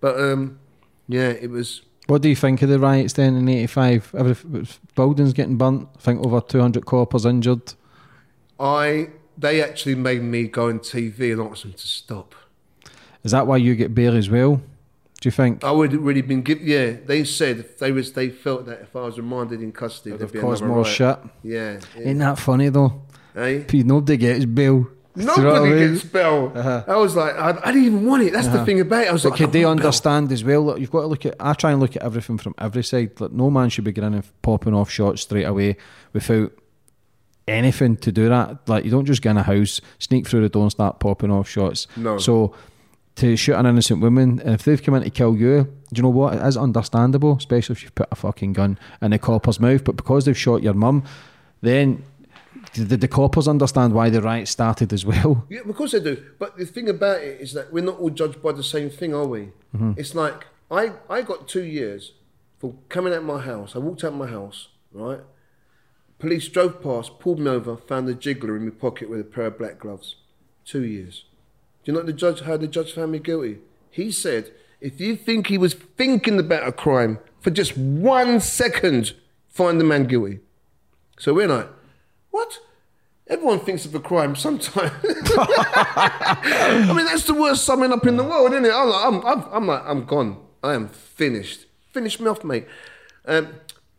But um, yeah, it was. What do you think of the riots then in '85? Every buildings getting burnt. I think over 200 coppers injured. I they actually made me go on TV and ask them to stop. Is that why you get bail as well? Do you think? I would have really been given. Yeah, they said if they was they felt that if I was remanded in custody, there'd Of be course, more riot. shit. Yeah, yeah. Ain't that funny though? Eh? Nobody gets bail. Do you know what I Nobody mean? gets bail. I was like, I, I didn't even want it. That's the thing about it. I was But like, could they want bail. understand as well? Look, you've got to look at. I try and look at everything from every side. Like no man should be getting and popping off shots straight away without anything to do that. Like you don't just get in a house, sneak through the door, and start popping off shots. No. So to shoot an innocent woman, and if they've come in to kill you, do you know what? It is understandable, especially if you've put a fucking gun in the copper's mouth. But because they've shot your mum, then. Did the coppers understand why the riot started as well? Yeah, of course they do. But the thing about it is that we're not all judged by the same thing, are we? Mm-hmm. It's like I, I got two years for coming out my house. I walked out my house, right? Police drove past, pulled me over, found a jiggler in my pocket with a pair of black gloves. Two years. Do you know what the judge how the judge found me guilty? He said, if you think he was thinking about a crime for just one second, find the man guilty. So we're like, what? Everyone thinks of a crime sometime. I mean, that's the worst summing up in the world, isn't it? I'm like, I'm, I'm, I'm like, I'm gone. I am finished. Finish me off, mate. Um,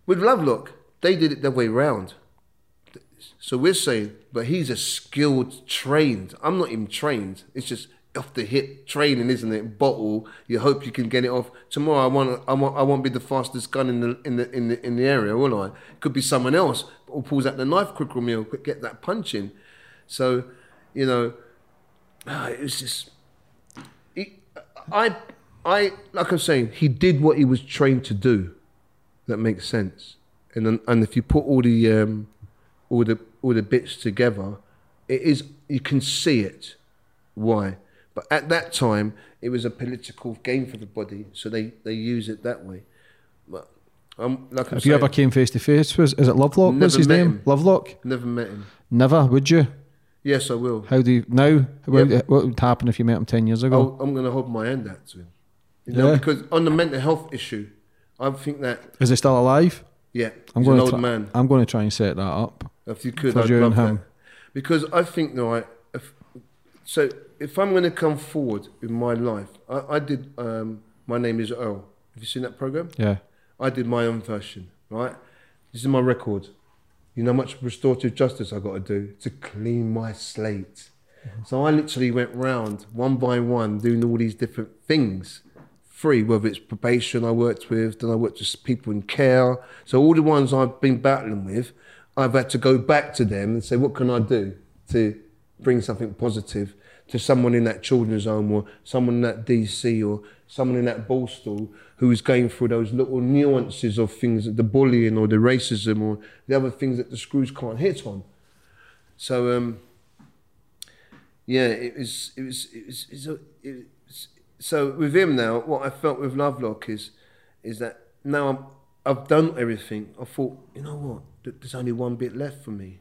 with Lovelock, they did it their way round. So we're saying, but he's a skilled, trained. I'm not even trained. It's just off the hip training, isn't it? Bottle. You hope you can get it off tomorrow. I want. I want. I won't be the fastest gun in the in the in the in the area, will I? Could be someone else who pulls out the knife quicker than me or get that punch in. So, you know, ah, it was just. I, I, like I'm saying, he did what he was trained to do. That makes sense. And and if you put all the um, all the all the bits together, it is you can see it. Why? But at that time, it was a political game for the body, so they they use it that way. But um, like I'm Have you saying, ever came face to face? Was is it Lovelock? What's his name? him. Lovelock. never met him. Never. Would you? Yes, I will. How do you now? What, Yep. what would happen if you met him ten years ago? I'll, I'm going to hold my hand out to him. You know, Yeah. because on the mental health issue, I think that Is he still alive? yeah, I'm going an to. old try, man. I'm going to try and set that up. If you could, For I'd love him. that. Because I think, right, if, so if I'm going to come forward in my life, I, I did, um, my name is Earl. Have you seen that program? Yeah. I did my own version, right? This is my record. You know how much restorative justice I got to do to clean my slate. So I literally went round one by one doing all these different things. Free, whether it's probation I worked with, then I worked with people in care. So all the ones I've been battling with, I've had to go back to them and say, what can I do to bring something positive to someone in that children's home or someone in that DC or someone in that Borstal who's going through those little nuances of things, the bullying or the racism or the other things that the screws can't hit on. So, um, yeah, it was, it was, it was, it was, it was so with him now, what I felt with Lovelock is, is that now I'm, I've done everything. I thought, you know what? Th- There's only one bit left for me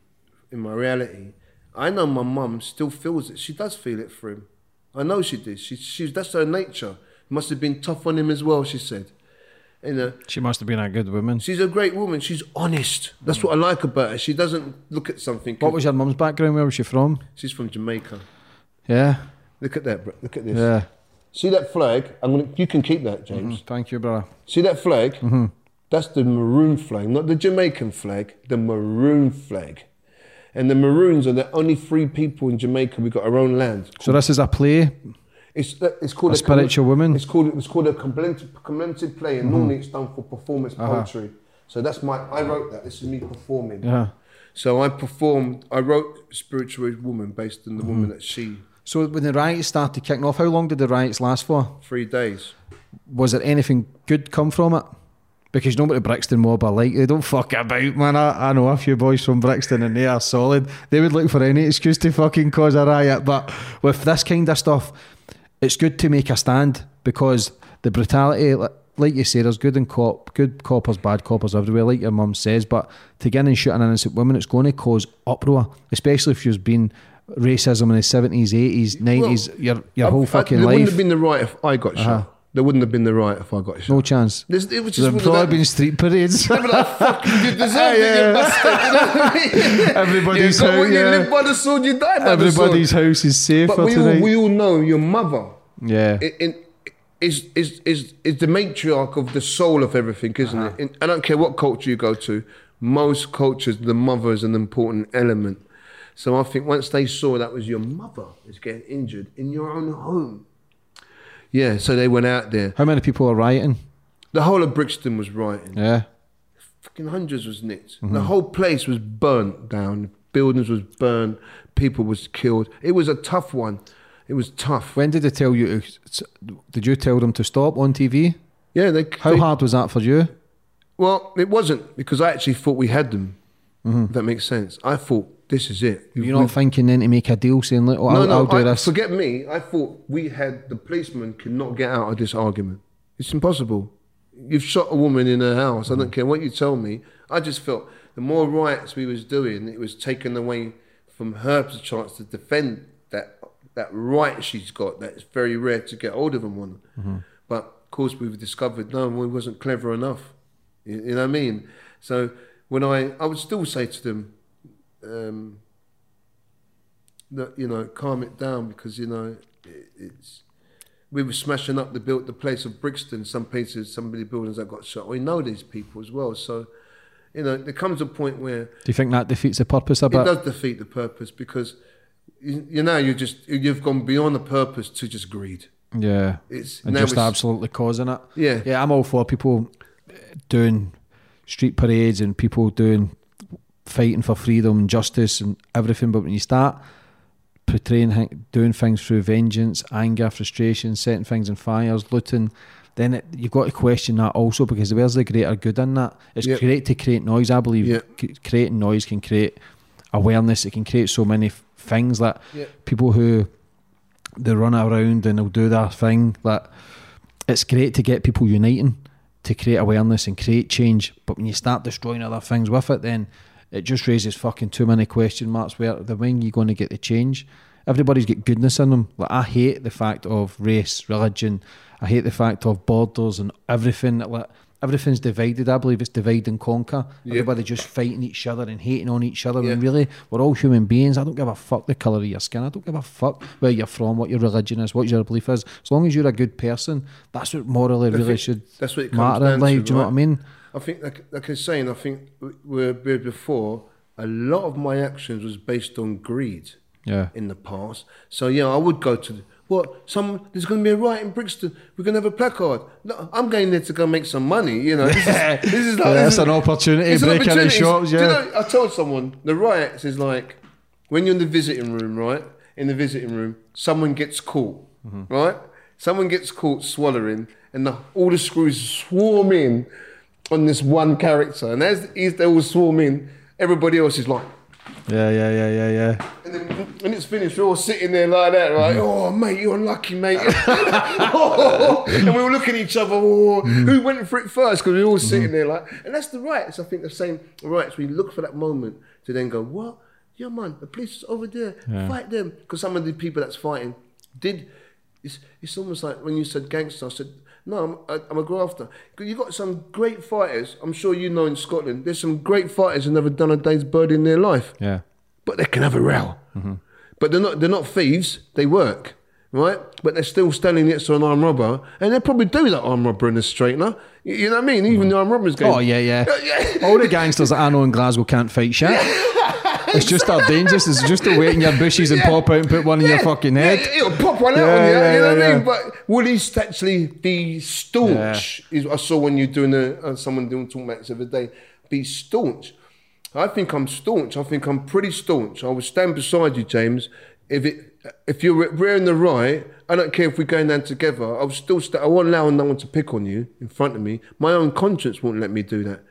in my reality. I know my mum still feels it. She does feel it for him. I know she did. She, she's that's her nature. Must have been tough on him as well. She said, you know. She must have been a good woman. She's a great woman. She's honest. That's what I like about her. She doesn't look at something. What was your mum's background? Where was she from? She's from Jamaica. Yeah, Look at that. bro. Look at this. yeah. See that flag? I'm gonna. You can keep that, James. Mm-hmm. Thank you, brother. See that flag? Mm-hmm. That's the maroon flag, not the Jamaican flag. The maroon flag. And the Maroons are the only three people in Jamaica. We've got our own land. So this is a play. It's uh, it's called A spiritual woman? It's called it's called a complemented play, and mm-hmm. normally it's done for performance uh-huh. poetry. So that's my I wrote that. This is me performing. Yeah. So I performed. I wrote spiritual woman based on the mm-hmm. woman that she So when the riots started kicking off, how long did the riots last for? three days. Was there anything good come from it? Because you know what the Brixton mob are like. They don't fuck about, man. I, I know a few boys from Brixton and they are solid. They would look for any excuse to fucking cause a riot. But with this kind of stuff, it's good to make a stand because the brutality, like you say, there's good and cop, good coppers, bad coppers everywhere, like your mum says. But to get in and shoot an innocent woman, it's going to cause uproar, especially if you've been racism in the 70s, 80s, 90s, your, your I- whole I- fucking there wouldn't have been the right if I got uh-huh. shot. There wouldn't have been the right if I got shot. no chance. There's, it was just of probably that- been street parades. They'd be like, fuck you, you deserve Yeah, it, you bastard. You know what I mean? Everybody's you, got what you live by the sword, you die by Everybody's the sword. house is safe But we all, tonight. we all know your mother yeah. in, in, is, is, is, is the matriarch of the soul of everything, isn't Uh-huh. it? In, I don't care what culture you go to, most cultures, the mother is an important element. So I think once they saw that was your mother is getting injured in your own home, yeah, so they went out there. How many people are rioting? The whole of Brixton was rioting. Yeah. fucking hundreds was nicked. Mm-hmm. The whole place was burnt down. Buildings was burned. People was killed. It was a tough one. It was tough. When did they tell you? To, did you tell them to stop on TV? Yeah, they. How they- hard was that for you? Well, it wasn't because I actually thought we had them. If that makes sense. I thought this is it. Mm-hmm. You're not thinking then to make a deal saying, "Look, oh, no, I'll, no. I'll do I, this." Forget me. I thought we had the policeman cannot get out of this argument. It's impossible. You've shot a woman in her house. I don't care what you tell me. I just felt the more riots we was doing, it was taken away from her the chance to defend that that right she's got. That it's very rare to get hold of a woman. But of course, we've discovered no, we wasn't clever enough. You, you know what I mean? So when I, I would still say to them, um, that you know, calm it down because you know it, it's. We were smashing up the built the place of Brixton. Some places, some of the buildings that got shot. We know these people as well. So, you know, there comes a point where do you think that defeats the purpose a it bit? does defeat the purpose because you, you know you just you've gone beyond the purpose to just greed. Yeah. It's and just it's- absolutely causing it. Yeah. Yeah, I'm all for people doing street parades and people doing fighting for freedom and justice and everything. But when you start portraying, doing things through vengeance, anger, frustration, setting things on fires, looting, then it, you've got to question that also because where's the greater good in that? It's Yep. great to create noise. I believe Yep. c- creating noise can create awareness. It can create so many f- things that Yep. people who they run around and they'll do their thing. That it's great to get people uniting to create awareness and create change. But when you start destroying other things with it, then it just raises fucking too many question marks. Where the when you going to get the change? Everybody's got goodness in them. Like I hate the fact of race, religion. I hate the fact of borders and everything. Like everything's divided. I believe it's divide and conquer. Everybody just fighting each other and hating on each other. Yeah. And really, we're all human beings. I don't give a fuck the colour of your skin. I don't give a fuck where you're from, what your religion is, what your belief is. As long as you're a good person, that's what morally really think should that's what it comes matter in life. Do you know what I mean? I think, like, like I was saying, I think where before a lot of my actions was based on greed. Yeah. In the past, so yeah, I would go to the, what some there's going to be a riot in Brixton. We're going to have a placard. No, I'm going there to go make some money. You know, this is, this is like Yeah, is- an opportunity, it's an opportunity. shops, Do you know, I told someone the riots is like when you're in the visiting room, right? In the visiting room, someone gets caught, Mm-hmm. right? Someone gets caught swallowing, and the, all the screws swarm in on this one character. And as he's, they all swarm in, everybody else is like, Yeah, yeah, yeah, yeah, yeah. and then and it's finished. We're all sitting there like that, right? Mm. Oh, mate, you're unlucky, mate. Oh. and we were looking at each other. Oh, mm. Who went for it first? Because we were all mm-hmm. sitting there like, and that's the rights. I think the same rights. We look for that moment to then go, what? Yeah, man, the police is over there. Fight them. Because some of the people that's fighting did. It's, it's almost like when you said gangster. I said. No, I'm, I- I'm a grafter. You've got some great fighters. I'm sure you know in Scotland. There's some great fighters who never done a day's bird in their life Yeah. but they can have a row. Mm-hmm. But they're not they're not thieves. They work, right? But they're still standing next to an armed robber, and they probably do that armed robber in the straightener. You, you know what I mean? Even mm-hmm. the armed robbers going. Oh yeah, yeah. yeah. All the gangsters that I know in Glasgow can't fight shit. It's just they're dangerous. It's just to wait in your bushes and pop out and put one in your fucking head. Yeah, it'll pop one out Yeah, on you. yeah, you know yeah, what I mean? But will he actually be staunch? Is I saw when you're doing a uh, someone doing talk this the other day. Be staunch. I think I'm staunch. I think I'm pretty staunch. I will stand beside you, James. If it if you're wearing the right, I don't care if we're going down together. I'll still st- I won't allow no one to pick on you in front of me. My own conscience won't let me do that.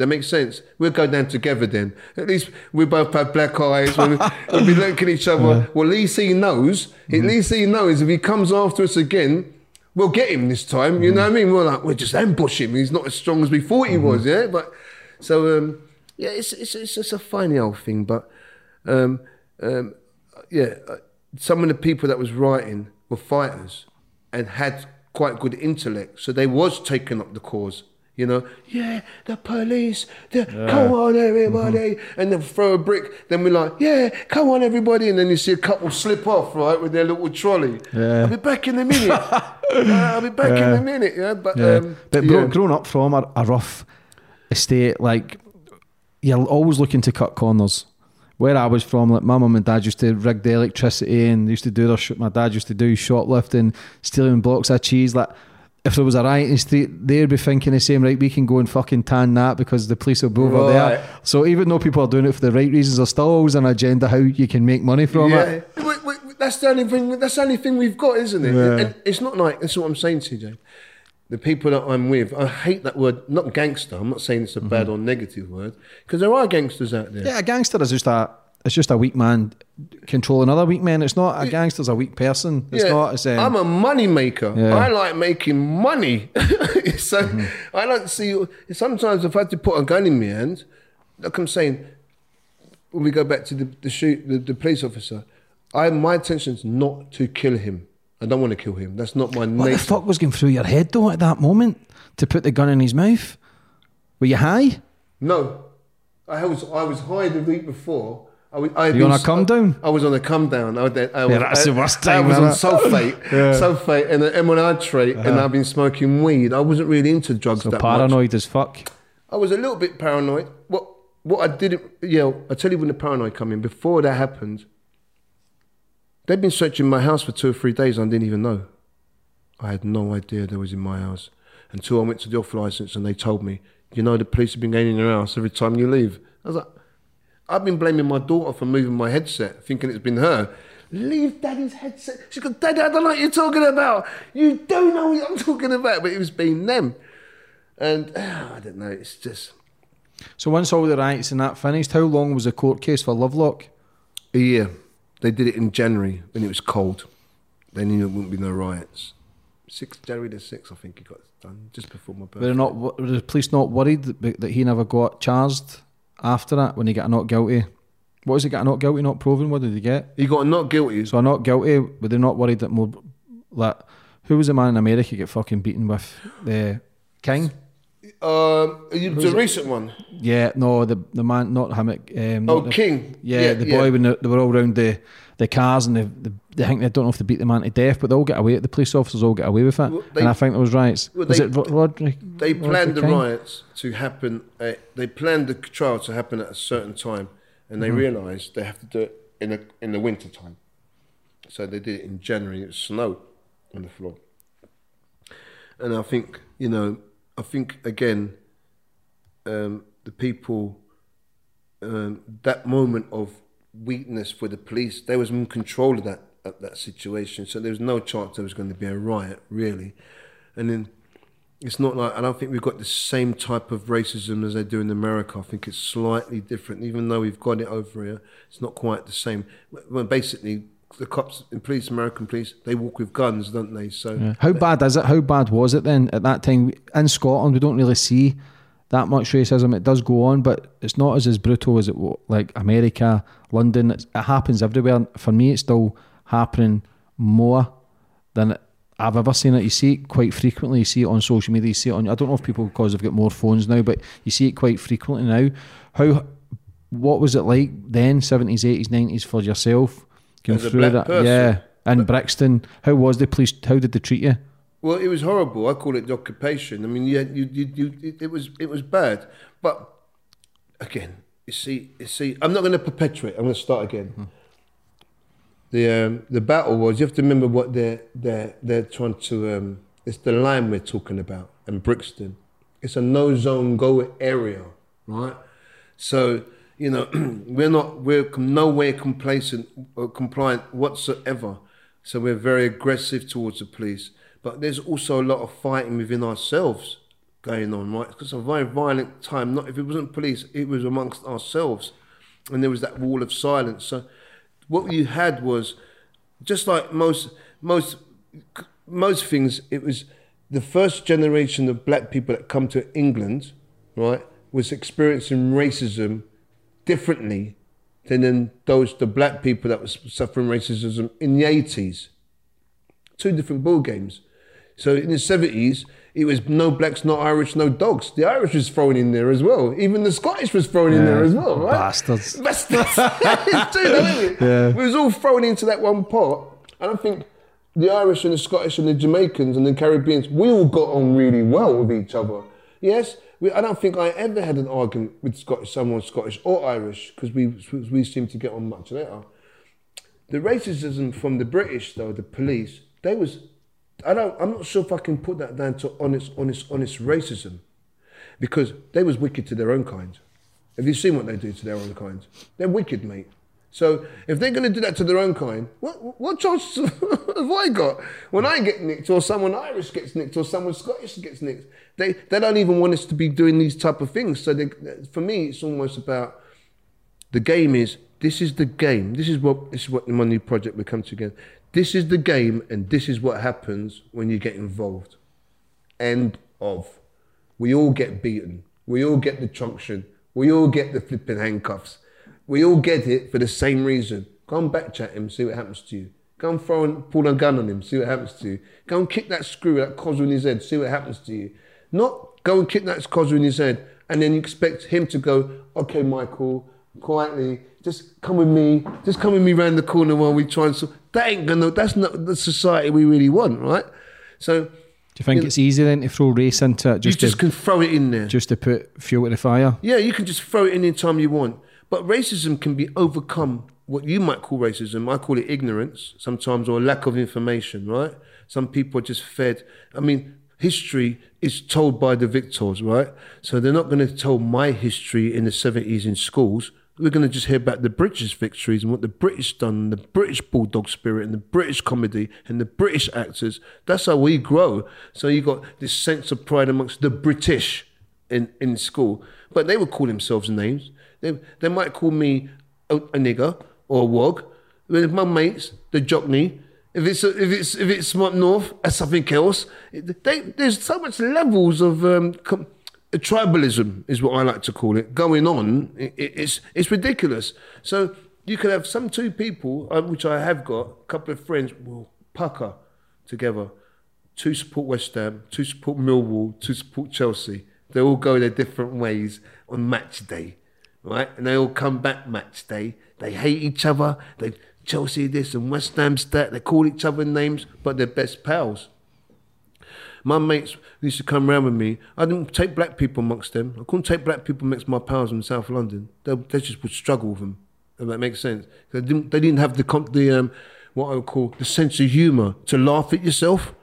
That makes sense. We'll go down together then. At least we both have black eyes. We'll, we'll be looking at each other. Well, at least he knows. At least he knows if he comes after us again, we'll get him this time. You know what I mean? We're like, we'll just ambush him. He's not as strong as we thought he was, yeah? But so, um, yeah, it's, it's, it's just a funny old thing. But um, um, yeah, uh, some of the people that was writing were fighters and had quite good intellect. So they was taking up the cause. You know, yeah, the police, the, come on everybody, and then throw a brick. Then we're like, yeah, come on everybody, and then you see a couple slip off right with their little trolley. Yeah. I'll be back in a minute. Uh, I'll be back in a minute. Yeah, but Yeah. um, but yeah. bro, growing up from a, a rough estate, like you're always looking to cut corners. Where I was from, like my mum and dad used to rig the electricity and used to do their. sh- My dad used to do shoplifting, stealing blocks of cheese. Like if there was a riot in the street, they'd be thinking the same. Right, we can go and fucking tan that because the police will be over Right. there. So even though people are doing it for the right reasons, there's still always an agenda how you can make money from yeah. it. Wait, wait, that's the only thing. That's the only thing we've got, isn't it? Yeah. And it's not like that's what I'm saying, to TJ. The people that I'm with, I hate that word. Not gangster. I'm not saying it's a bad mm-hmm. or negative word because there are gangsters out there. Yeah, a gangster is just a it's just a weak man controlling other weak men. It's not a gangster's a weak person. It's Yeah, not. It's, um, I'm a money maker. Yeah. I like making money. so Mm-hmm. I don't see. Sometimes if I had to put a gun in my hand, like I'm saying, when we go back to the, the shoot, the, the police officer, I my intention's not to kill him. I don't want to kill him. That's not my what the fuck was going through your head though at that moment to put the gun in his mouth? Were you high? No, I was I was high the week before. I was, I You on a come down? I was on a come down. I, was- I was, Yeah, that's the I- worst I was on isn't it? sulfate, sulfate, and an M1 and uh-huh. I've been smoking weed. I wasn't really into drugs So that much. paranoid as fuck. I was a little bit paranoid. What what I didn't, yeah, I tell you when the paranoid come in. Before that happened, they'd been searching my house for two or three days. and I didn't even know. I had no idea they was in my house until I went to the off license and they told me, you know, the police have been going in your house every time you leave. I was like, I've been blaming my daughter for moving my headset, thinking it's been her. Leave daddy's headset. She goes, Daddy, I don't know what you're talking about. You don't know what I'm talking about. But it was being them. And ah, I don't know, it's just So once all the riots and that finished, how long was the court case for Lovelock? a year. They did it in January when it was cold. They knew there wouldn't be no riots. Six January the sixth, I think he got done just before my birthday. Were, not, were the police not worried that, that he never got charged after that when he got a not guilty? What was he got not guilty, not proven? What did he get? He got not guilty. So a not guilty. Were they're not worried that more like who was the man in America get fucking beaten with the King? Um, you- the recent one. Yeah, no, the the man, not him. Um, Oh, not the- King. Yeah, Yeah, the yeah. boy when they, they were all around the, the cars and they, they, think they don't know if they beat the man to death, but they all get away. The police officers all get away with it, Well, they- and I think there was riots. well, was they- it Ro- Roderick? They planned the King? riots to happen. Uh, they planned the trial to happen at a certain time, and they Mm-hmm. realised they have to do it in the in the winter time. So they did it in January. It snowed on the floor, and I think you know, I think again, um, the people, um, that moment of weakness for the police, they was in control of that of that situation. So there was no chance there was going to be a riot really, and then It's not like I don't think we've got the same type of racism as they do in America. I think it's slightly different, even though we've got it over here. It's not quite the same. Well, basically, the cops, and police, American police, they walk with guns, don't they? So How bad is it? How bad was it then at that time in Scotland? We don't really see that much racism. It does go on, but it's not as as brutal as it like America, London. It's, it happens everywhere. For me, it's still happening more than I've ever seen it. You see it quite frequently. You see it on social media. You see it on. I don't know if people because they've got more phones now, but you see it quite frequently now. How? What was it like then? Seventies, eighties, nineties for yourself? Going As through that, person? yeah. In Brixton, how was the police? How did they treat you? Well, it was horrible. I call it the occupation. I mean, yeah, you, you, you, it, it was, it was bad. But again, you see, you see, I'm not going to perpetuate. I'm going to start again. The um, the battle was. You have to remember what they're they're they're trying to. Um, it's the line we're talking about in Brixton. It's a no zone go area, right? So you know, we're not we're nowhere complacent or compliant whatsoever. So we're very aggressive towards the police. But there's also a lot of fighting within ourselves going on, right? It's a very violent time. Not if it wasn't police, it was amongst ourselves, and there was that wall of silence. So what you had was just like most most most things. It was the first generation of black people that come to England, right, was experiencing racism differently than in those the black people that was suffering racism in the eighties. Two different ball games. So in the seventies, it was no blacks, no Irish, no dogs. The Irish was thrown in there as well. Even the Scottish was thrown in there as well, right? Bastards. Bastards. it's true, though, isn't it? We was all thrown into that one pot. And I think the Irish and the Scottish and the Jamaicans and the Caribbeans, we all got on really well with each other. Yes, we, I don't think I ever had an argument with Scottish, someone Scottish or Irish because we we seem to get on much better. The racism from the British, though, the police, they was, I don't, I'm not sure if I can put that down to honest, honest, honest racism, because they was wicked to their own kind. Have you seen what they do to their own kind? They're wicked, mate. So if they're going to do that to their own kind, what what chance have I got when I get nicked, or someone Irish gets nicked, or someone Scottish gets nicked? They they don't even want us to be doing these type of things. So they, for me, it's almost about the game is this is the game. This is what this is what my new project will come together. This is the game, and this is what happens when you get involved. End of. We all get beaten. We all get the truncheon. We all get the flipping handcuffs. We all get it for the same reason. Go and backchat him, see what happens to you. Go and throw and pull a gun on him, see what happens to you. Go and kick that screw, that cosel in his head, see what happens to you. Not go and kick that cosel in his head and then you expect him to go, okay, Michael, quietly, just come with me, just come with me round the corner while we try and so that ain't gonna that's not the society we really want, right? So Do you think it's easy then to throw race into it you just just to, can throw it in there. just to put fuel to the fire? Yeah, you can just throw it in any time you want. But racism can be overcome. What you might call racism, I call it ignorance sometimes, or lack of information, right? Some people are just fed. I mean, history is told by the victors, right? So they're not going to tell my history in the 70s in schools. We're going to just hear about the British victories and what the British done, the British bulldog spirit and the British comedy and the British actors. That's how we grow. So you got this sense of pride amongst the British in, in school. But they would call themselves names. They, they might call me a, a nigger or a wog. With my mates, the jockney. If it's if it's if it's north, that's something else. They, there's so much levels of um, com- tribalism, is what I like to call it, going on. It- it's it's ridiculous. So you could have some two people, uh, which I have got, a couple of friends, will pucker together two support West Ham, two support Millwall, two support Chelsea. They all go their different ways on match day, right? And they all come back match day. They hate each other. They Chelsea this and West Ham's that. They call each other names, but they're best pals. My mates used to come round with me. I didn't take black people amongst them. I couldn't take black people amongst my pals in South London. They, they just would struggle with them. If that makes sense. They didn't. They didn't have the the um, what I would call the sense of humour to laugh at yourself.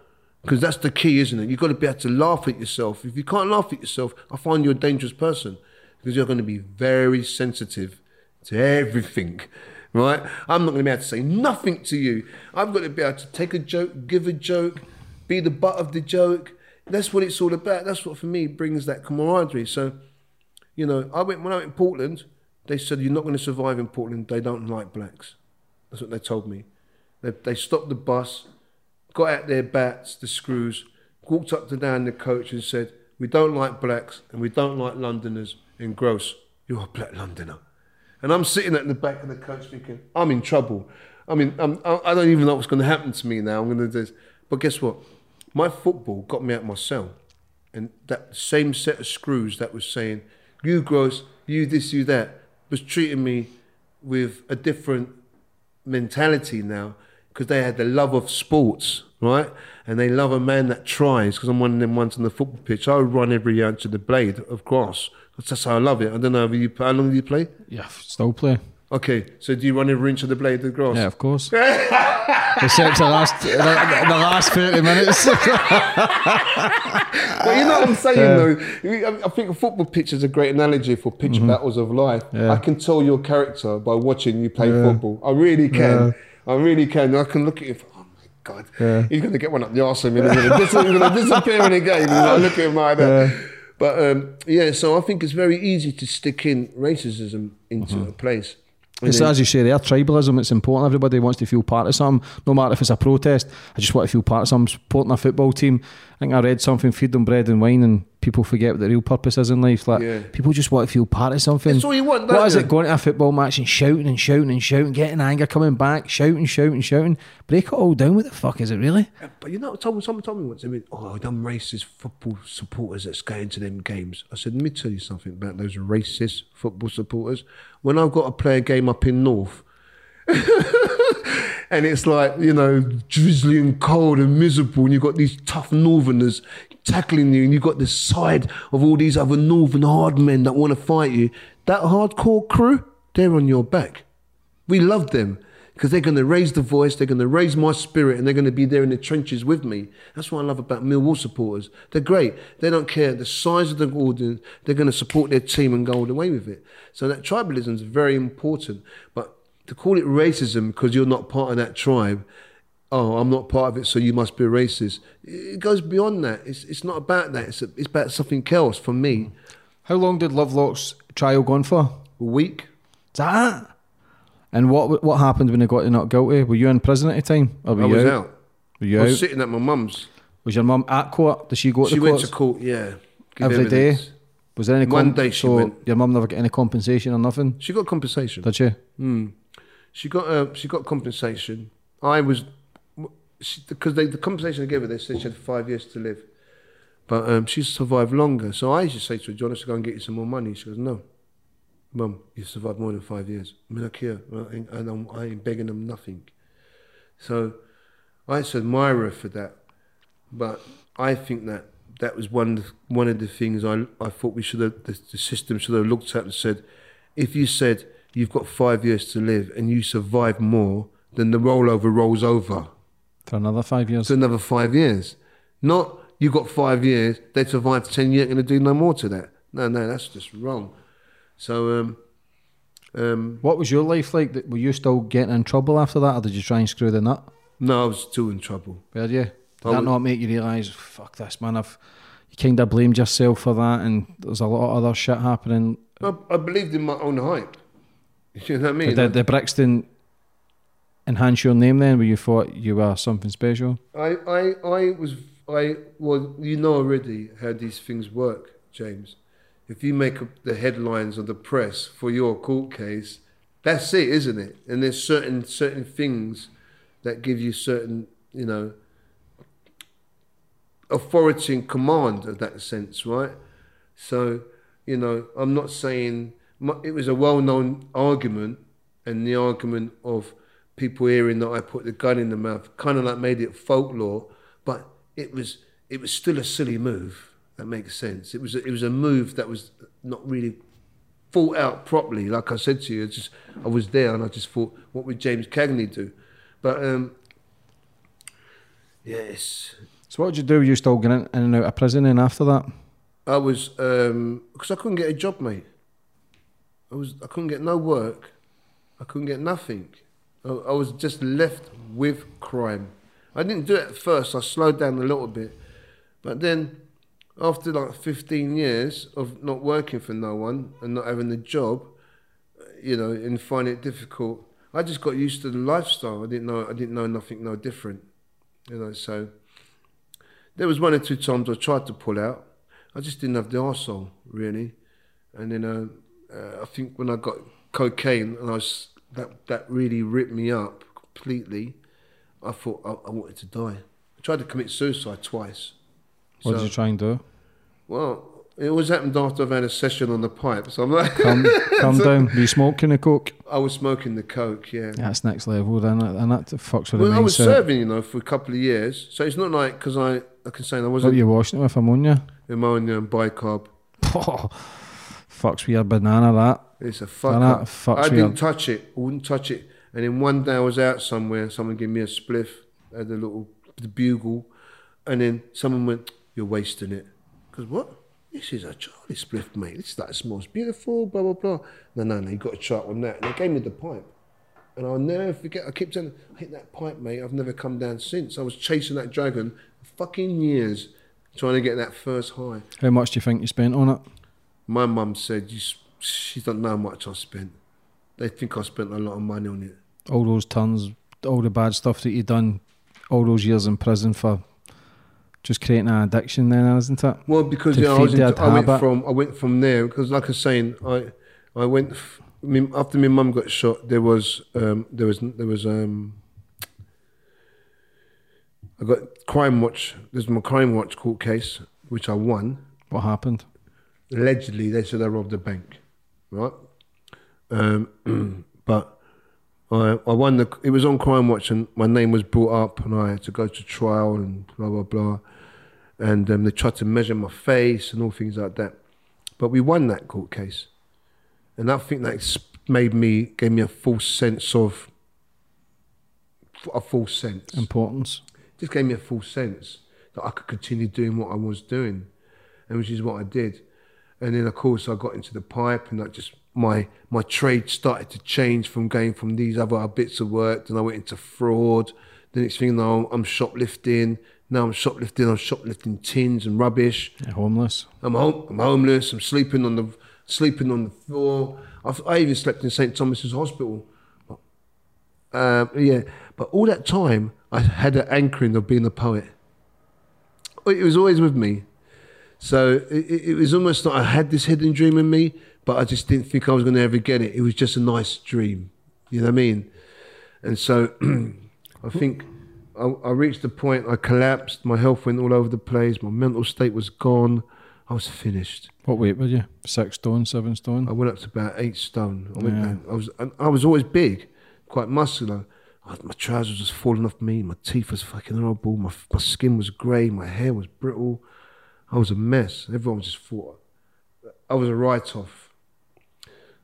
Because that's the key, isn't it? You've got to be able to laugh at yourself. If you can't laugh at yourself, I find you're a dangerous person because you're going to be very sensitive to everything, right? I'm not going to be able to say nothing to you. I've got to be able to take a joke, give a joke, be the butt of the joke. that's what it's all about. That's what for me brings that camaraderie. So, you know, I went when I went to Portland. They said you're not going to survive in Portland. They don't like blacks. That's what they told me. They, they stopped the bus, got out their bats, the screws, walked up to down the coach and said, "We don't like blacks and we don't like Londoners." And Groce, you're a black Londoner. And I'm sitting at the back of the coach thinking, I'm in trouble. I mean, I'm, I I don't even know what's going to happen to me now. I'm going to do this. But guess what? My football got me out my cell. And that same set of screws that was saying, you Groce, you this, you that, was treating me with a different mentality now because they had the love of sports, right? And they love a man that tries because I'm one of them ones on the football pitch. I would run every inch of the blade of grass. That's just how I love it. I don't know, you, how long do you play? Yeah, still play. Okay, so do you run every inch of the blade of grass? Yeah, of course. Except the last the, the last thirty minutes. But you know what I'm saying though? I- think a football pitch is a great analogy for pitch mm-hmm. battles of life. Yeah. I can tell your character by watching you play football. I really can. I really can. I can look at you. God, he's going to get one up the arse. He's going to disappear in the game. You know, look at him like that. But um, yeah, so I think it's very easy to stick in racism into a place. And It's then- as you say there, tribalism. It's important. Everybody wants to feel part of something, no matter if it's a protest. I just want to feel part of something. Supporting a football team. I think I read something, feed them bread and wine, and people forget what the real purpose is in life. Like Yeah. people just want to feel part of something. That's all you want, What don't is it? Going to a football match and shouting and shouting and shouting, getting anger, coming back, shouting, shouting, shouting. Break it all down. What the fuck is it really? Uh, but you know, someone, someone told me once, I mean, oh, them racist football supporters that's going to them games. I said, let me tell you something about those racist football supporters. When I've got to play a game up in North, and it's like, you know, drizzly and cold and miserable, and you've got these tough northerners tackling you, and you've got the side of all these other northern hard men that want to fight you. That hardcore crew, they're on your back. We love them because they're going to raise the voice, they're going to raise my spirit, and they're going to be there in the trenches with me. That's what I love about Millwall supporters. They're great. They don't care the size of the audience. They're going to support their team and go all the way with it. So that tribalism is very important. But to call it racism because you're not part of that tribe, oh, I'm not part of it, so you must be racist. It goes beyond that. It's, it's not about that. It's, it's about something else for me. How long did Lovelock's trial go on for? A week. Is that it? And what what happened when they got not guilty? Were you in prison at the time? Or were I you was out? out. Were you I was out? sitting at my mum's. Was your mum at court? Did she go to court? She went courts to court, yeah. give every day? evidence. Was there any One day she so went. Your mum never got any compensation or nothing, She got compensation. did she? She got uh, she got compensation. I was because the conversation they gave her, they said she had five years to live, but um, she survived longer. So I used to say to her, "Do you want us to go and get you some more money?" She goes, "No, mum, you survived more than five years. I mean, look here, I ain't, I, don't, I ain't begging them nothing." So I used to admire her for that, but I think that that was one one of the things I I thought we should have the, the system should have looked at and said, if you said you've got five years to live and you survive more, then the rollover rolls over For another five years. to another five years. Not you've got five years, they survived ten, you ain't gonna do no more to that. No, no, that's just wrong. So um um What was your life like? That- Were you still getting in trouble after that, or did you try and screw the nut? no, I was still in trouble. Were you? Did I that not make you realise, fuck this, man? I've you kind of blamed yourself for that, and there's a lot of other shit happening. I, I believed in my own hype. You know what I mean? Did the Brixton enhance your name then, where you thought you were something special? I, I, I was, I, well, you know already how these things work, James. If you make the headlines of the press for your court case, that's it, isn't it? And there's certain, certain things that give you certain, you know, authority and command of that sense, right? So, you know, I'm not saying it was a well-known argument, and the argument of people hearing that I put the gun in the mouth kind of like made it folklore, but it was it was still a silly move. That makes sense. It was a, it was a move that was not really thought out properly. Like I said to you, it's just I was there and I just thought, what would James Cagney do? But um, yes, So what did you do? You still getting in and out of prison and after that? I was because I couldn't get a job, mate. I was I couldn't get no work. I couldn't get nothing. I, was just left with crime. I didn't do it at first. I slowed down a little bit, But then, after like 15 years of not working for no one and not having a job, you know, and finding it difficult, I just got used to the lifestyle. I didn't know I didn't know nothing no different, you know. So there was one or two times I tried to pull out. I just didn't have the arsehole, really. And then uh, uh, I think when I got cocaine and I was that that really ripped me up completely. I thought I, I wanted to die. I tried to commit suicide twice. What So- did you try and do? Well, it always happened after I've had a session on the pipe. So I'm like, Calm, calm down. Were you smoking the coke? I was smoking the coke, yeah. That's next level, then, and that fucks with Well, I was serving, you know, for a couple of years. So it's not like because I, like I say I wasn't were you washing it with ammonia? ammonia and bicarb. fucks with your banana. That It's a fuck that fucks I didn't touch it. I wouldn't touch it. And then one day I was out somewhere someone gave me a spliff, uh, had a little the bugle, and then someone went, "You're wasting it." Because what? This is a Charlie spliff, mate. This is that smells beautiful. Blah blah blah. No, no, no. You got to try on that. And they gave me the pipe, and I'll never forget. I kept saying, "I hit that pipe, mate." I've never come down since. I was chasing that dragon for fucking years, trying to get that first high. how much do you think you spent on it? My mum said, you, she don't know how much I spent. They think I spent a lot of money on it. All those tons, all the bad stuff that you done, all those years in prison for just creating an addiction, then isn't it? Well, because yeah, I, into, I went from I went from there because, like I was saying, I I went f- I mean, after my mum got shot. There was um, there was there was um, I got Crime Watch. There's my Crime Watch court case, which I won. What happened? Allegedly they said they robbed a bank, right? Um, but I I won the. It was on Crime Watch, and my name was brought up, and I had to go to trial and blah blah blah, and um, they tried to measure my face and all things like that. But we won that court case, and I think that made me gave me a false sense of a false sense Importance. just gave me a full sense that I could continue doing what I was doing, and which is what I did. And then of course I got into the pipe, and I just my my trade started to change from going from these other bits of work. Then I went into fraud. The next thing now I'm shoplifting. Now I'm shoplifting. I'm shoplifting tins and rubbish. You're homeless. I'm home, I'm homeless. I'm sleeping on the sleeping on the floor. I've, I even slept in St Thomas's Hospital. Um, yeah, but all that time I had an anchoring of being a poet. It was always with me. So it, it was almost like I had this hidden dream in me, but I just didn't think I was going to ever get it. It was just a nice dream. You know what I mean? And so I think I, I reached the point I collapsed. My health went all over the place. My mental state was gone. I was finished. What weight were you? Six stone, seven stone? I went up to about eight stone. I, went Yeah. I was I was always big, quite muscular. My trousers was falling off me. My teeth was fucking horrible. My my skin was grey. My hair was brittle. I was a mess. Everyone just thought I was a write-off.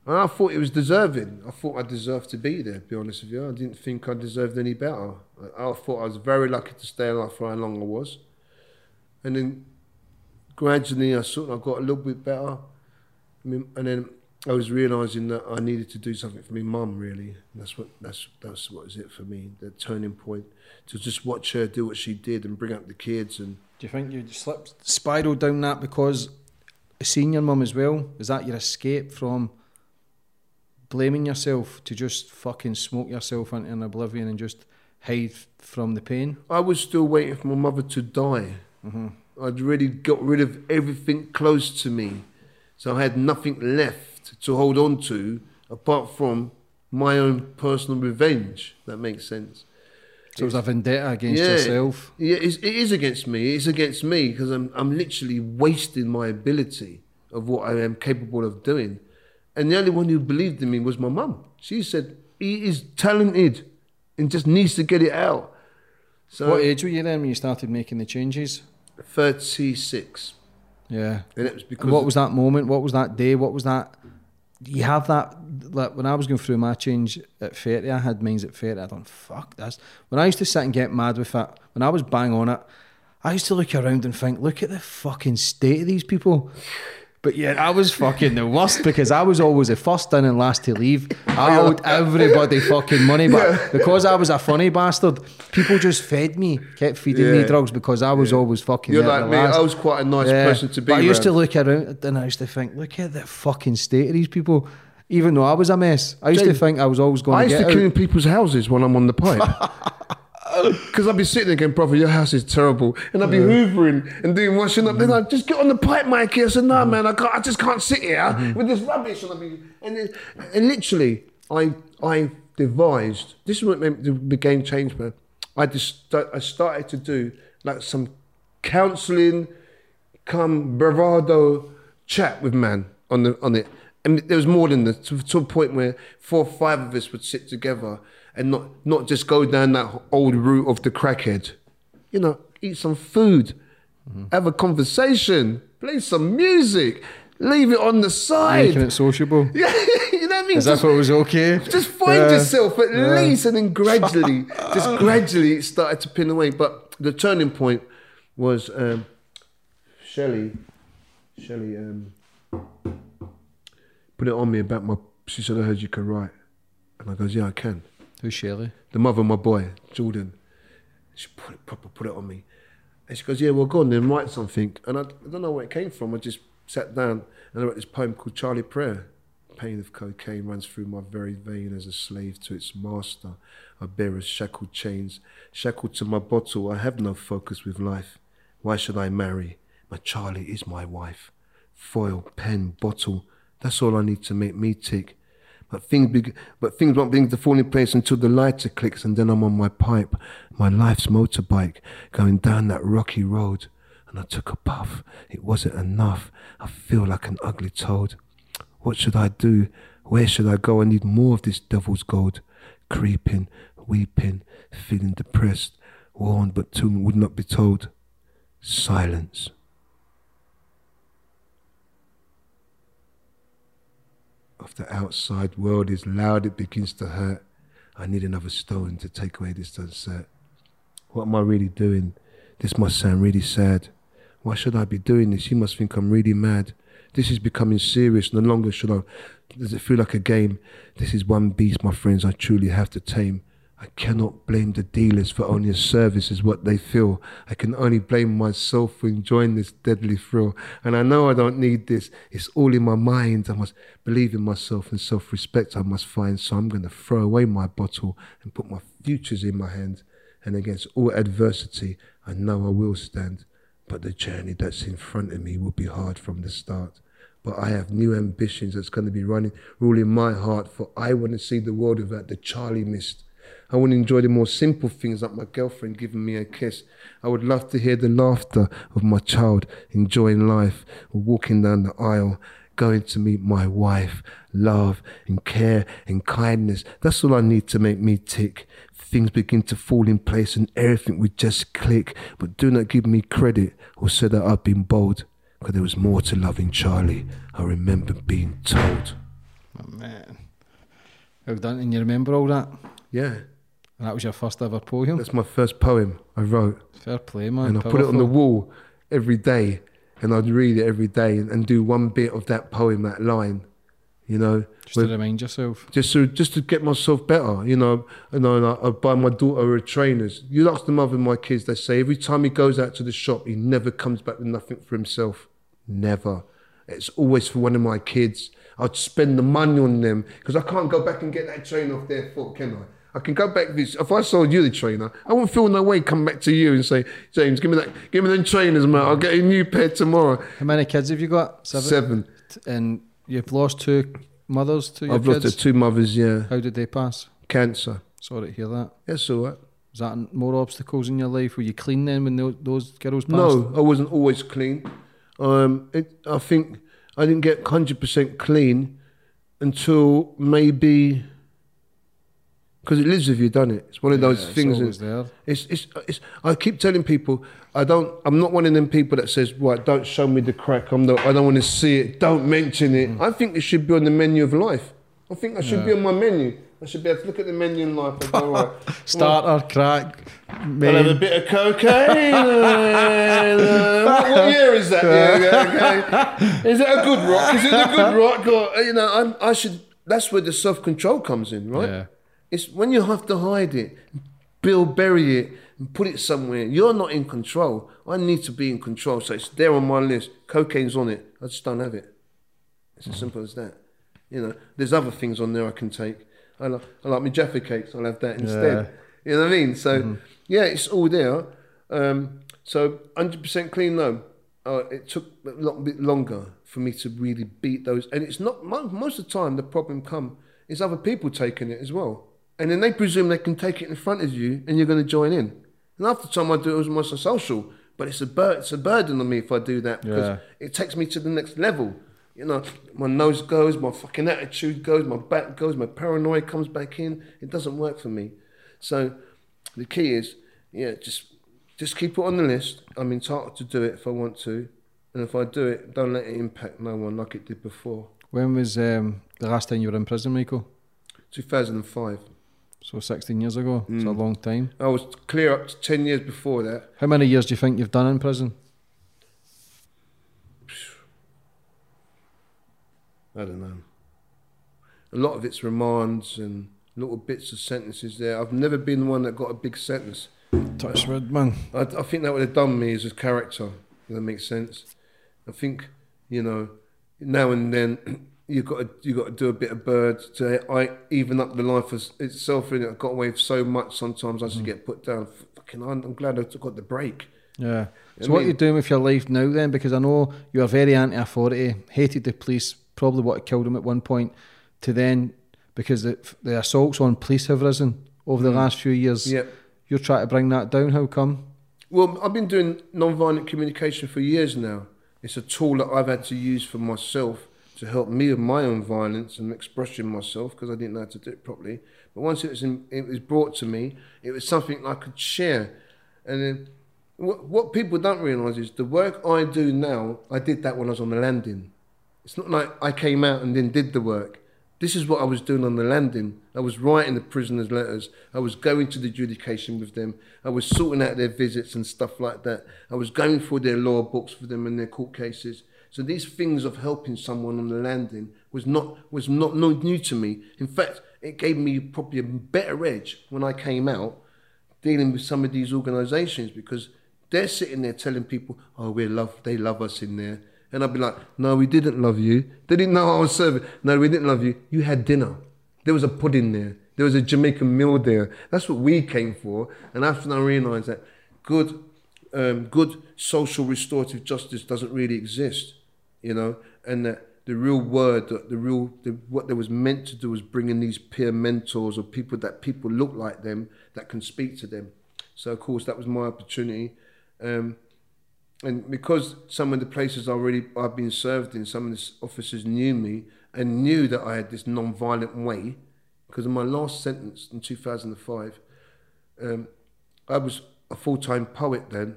And I thought it was deserving. I thought I deserved to be there. To be honest with you, I didn't think I deserved any better. I, I thought I was very lucky to stay alive for how long I was. And then gradually, I sort of got a little bit better. I mean, and then I was realizing that I needed to do something for my mum. Really, and that's what that's that's what was it for me. The turning point to just watch her do what she did and bring up the kids and Do you think you slipped, spiraled down that because seeing your mum as well? Is that your escape from blaming yourself to just fucking smoke yourself into an oblivion and just hide from the pain? I was still waiting for my mother to die. Mm-hmm. I'd really got rid of everything close to me, so I had nothing left to hold on to apart from my own personal revenge. That makes sense. So it was a vendetta against yourself. Yeah, it's, it is against me. It's against me because I'm I'm literally wasting my ability of what I am capable of doing. And the only one who believed in me was my mum. She said he is talented and just needs to get it out. So What age were you then when you started making the changes? thirty six, Yeah. and it was because And what was that moment? What was that day? What was that? You have that. Like when I was going through my change at 30, I had mines at 30. I thought, fuck this. When I used to sit and get mad with it, when I was bang on it, I used to look around and think, look at the fucking state of these people. But yeah, I was fucking the worst because I was always the first in and last to leave. I owed everybody fucking money, but because I was a funny bastard, people just fed me, kept feeding me drugs because I was always fucking. You're like me. last. I was quite a nice person to be. But I used to look around and I used to think, look at the fucking state of these people. Even though I was a mess, I used to think I was always going I to used to out. clean people's houses when I'm on the pipe. Because I'd be sitting there going, brother, your house is terrible. And I'd be hoovering and doing washing up. Then mm. I'd just get on the pipe, Mikey. I said, no, mm. man, I, can't, I just can't sit here mm-hmm. with this rubbish. And, I'd be, and, then, and literally, I I devised, this is what made the, the game change, man. I just I started to do like some counselling, come bravado chat with man on the on it. And there was more than that to, to a point where four or five of us would sit together and not not just go down that old route of the crackhead. You know, eat some food, have a conversation, play some music, leave it on the side. Making it sociable. Yeah, you know what I mean? If Just- it was okay. just find Yeah. yourself at least, and then gradually, just gradually, it started to pin away. But the turning point was um, Shelley. Shelley um, put it on me about my. She said, "I heard you can write," and I goes, "Yeah, I can." Who's Shelley? The mother of my boy, Jordan. She put it, proper put it on me. And she goes, Yeah, well, go on then, write something. And I, I don't know where it came from. I just sat down and I wrote this poem called Charlie Prayer. Pain of cocaine runs through my very vein as a slave to its master. I bear as shackled chains. Shackled to my bottle, I have no focus with life. Why should I marry? My Charlie is my wife. Foil, pen, bottle, that's all I need to make me tick. But things, beg but things won't begin to fall in place until the lighter clicks, and then I'm on my pipe, my life's motorbike, going down that rocky road. And I took a puff. It wasn't enough. I feel like an ugly toad. What should I do? Where should I go? I need more of this devil's gold. Creeping, weeping, feeling depressed, warned but too would not be told. Silence. If the outside world is loud, it begins to hurt. I need another stone to take away this dessert. What am I really doing? This must sound really sad. Why should I be doing this? You must think I'm really mad. This is becoming serious. No longer should I. Does it feel like a game? This is one beast, my friends, I truly have to tame. I cannot blame the dealers for only a service is what they feel. I can only blame myself for enjoying this deadly thrill. And I know I don't need this. It's all in my mind. I must believe in myself and self respect I must find. So I'm going to throw away my bottle and put my futures in my hand. And against all adversity, I know I will stand. But the journey that's in front of me will be hard from the start. But I have new ambitions that's going to be running, ruling my heart. For I want to see the world without the Charlie mist. I want to enjoy the more simple things like my girlfriend giving me a kiss. I would love to hear the laughter of my child enjoying life, or walking down the aisle, going to meet my wife. Love and care and kindness. That's all I need to make me tick. Things begin to fall in place and everything would just click. But do not give me credit or say that I've been bold. Because there was more to loving Charlie. I remember being told. Oh, man. Well done. And you remember all that? Yeah, And that was your first ever poem? that's my first poem I wrote. Fair play, man. and I put it on the wall every day, and I'd read it every day and, and do one bit of that poem, that line, you know, Just with- to remind yourself. just to just to get myself better, you know. You know, and I, I buy my daughter a trainers. You ask the mother of my kids, they say every time he goes out to the shop, he never comes back with nothing for himself. Never. It's always for one of my kids. I'd spend the money on them because I can't go back and get that trainer off their foot, can I? I can go back. This if I sold you the trainer, I wouldn't feel no way. Come back to you and say, James, give me that, give me them trainers, mate. I'll get a new pair tomorrow. How many kids have you got? Seven. Seven. And you've lost two mothers to your I've kids? lost two mothers. Yeah, How did they pass? cancer. Sorry to hear that. That's all right. Was that more obstacles in your life? Were you clean then when those, those girls passed? No, I wasn't always clean. Um, it, I think I didn't get hundred percent clean until maybe because it lives with you, doesn't it? It's one of those Yeah, it's things. that- there. It's, it's, it's, I keep telling people, I don't. I'm not one of them people that says, "Right, don't show me the crack." I'm not. I don't want to see it. Don't mention Mm. it. I think it should be on the menu of life. I think I should be on my menu. I should be able to look at the menu in life and go, right. Starter, crack, I'll have a bit of cocaine. what, what year is that? Yeah, yeah, okay. Is it a good rock? Is it a good rock? Or, you know, I'm, I should. That's where the self control comes in, right? Yeah. It's when you have to hide it, Bill bury it, and put it somewhere. You're not in control. I need to be in control, so it's there on my list. Cocaine's on it. I just don't have it. It's as simple as that. You know, there's other things on there I can take. I like, I like my Jaffa cakes. I'll have that instead. You know what I mean? So, yeah, it's all there. Um, so, 100% clean, though. Uh, it took a little bit longer for me to really beat those. And it's not, most of the time, the problem come is other people taking it as well. And then they presume they can take it in front of you and you're going to join in. And after the time I do it, was more so social. But it's a, bur- it's a burden on me if I do that because Yeah. it takes me to the next level. You know, my nose goes, my fucking attitude goes, my back goes, my paranoia comes back in. It doesn't work for me. So the key is, yeah, just just keep it on the list. I'm entitled to do it if I want to. And if I do it, don't let it impact no one like it did before. When was um, the last time you were in prison, Michael? 2005. So 16 years ago. It's a hmm. long time. I was clear up to 10 years before that. How many years do you think you've done in prison? I don't know. A lot of it's remands and little bits of sentences there. I've never been the one that got a big sentence. Touchwood, man. I, I think that would have done me as a character. If that makes sense. I think you know now and then you got to you got to do a bit of bird to I even up the life as itself. And I got away with so much. Sometimes I just mm-hmm. get put down. Fucking, I'm, glad I got the break. Yeah. So I what are you doing with your life now then? Because I know you are very anti-authority, hated the police, probably what killed him at one point, to then, because the, the assaults on police have risen over the mm. last few years. Yeah. You're trying to bring that down. How come? Well, I've been doing non-violent communication for years now. It's a tool that I've had to use for myself to help me with my own violence and expressing myself because I didn't know how to do it properly. But once it was in, it was brought to me, it was something I could share. And then what, what people don't realise is the work I do now, I did that when I was on the landing. It's not like I came out and then did the work. This is what I was doing on the landing. I was writing the prisoners' letters. I was going to the adjudication with them. I was sorting out their visits and stuff like that. I was going through their law books for them and their court cases. So these things of helping someone on the landing was not was not no new to me. In fact, it gave me probably a better edge when I came out dealing with some of these organisations because they're sitting there telling people, "Oh, we love, they love us in there," and I'd be like, "No, we didn't love you. They didn't know I was serving. No, we didn't love you. You had dinner. There was a pudding there. There was a Jamaican meal there. That's what we came for." And after I realised that good, um, good social restorative justice doesn't really exist, you know, and that the real word, the, the real, the, what they was meant to do was bring in these peer mentors or people that people look like them that can speak to them. So of course that was my opportunity, um, and because some of the places I already I've been served in, some of the officers knew me and knew that I had this non-violent way. Because in my last sentence in 2005, um, I was a full-time poet then.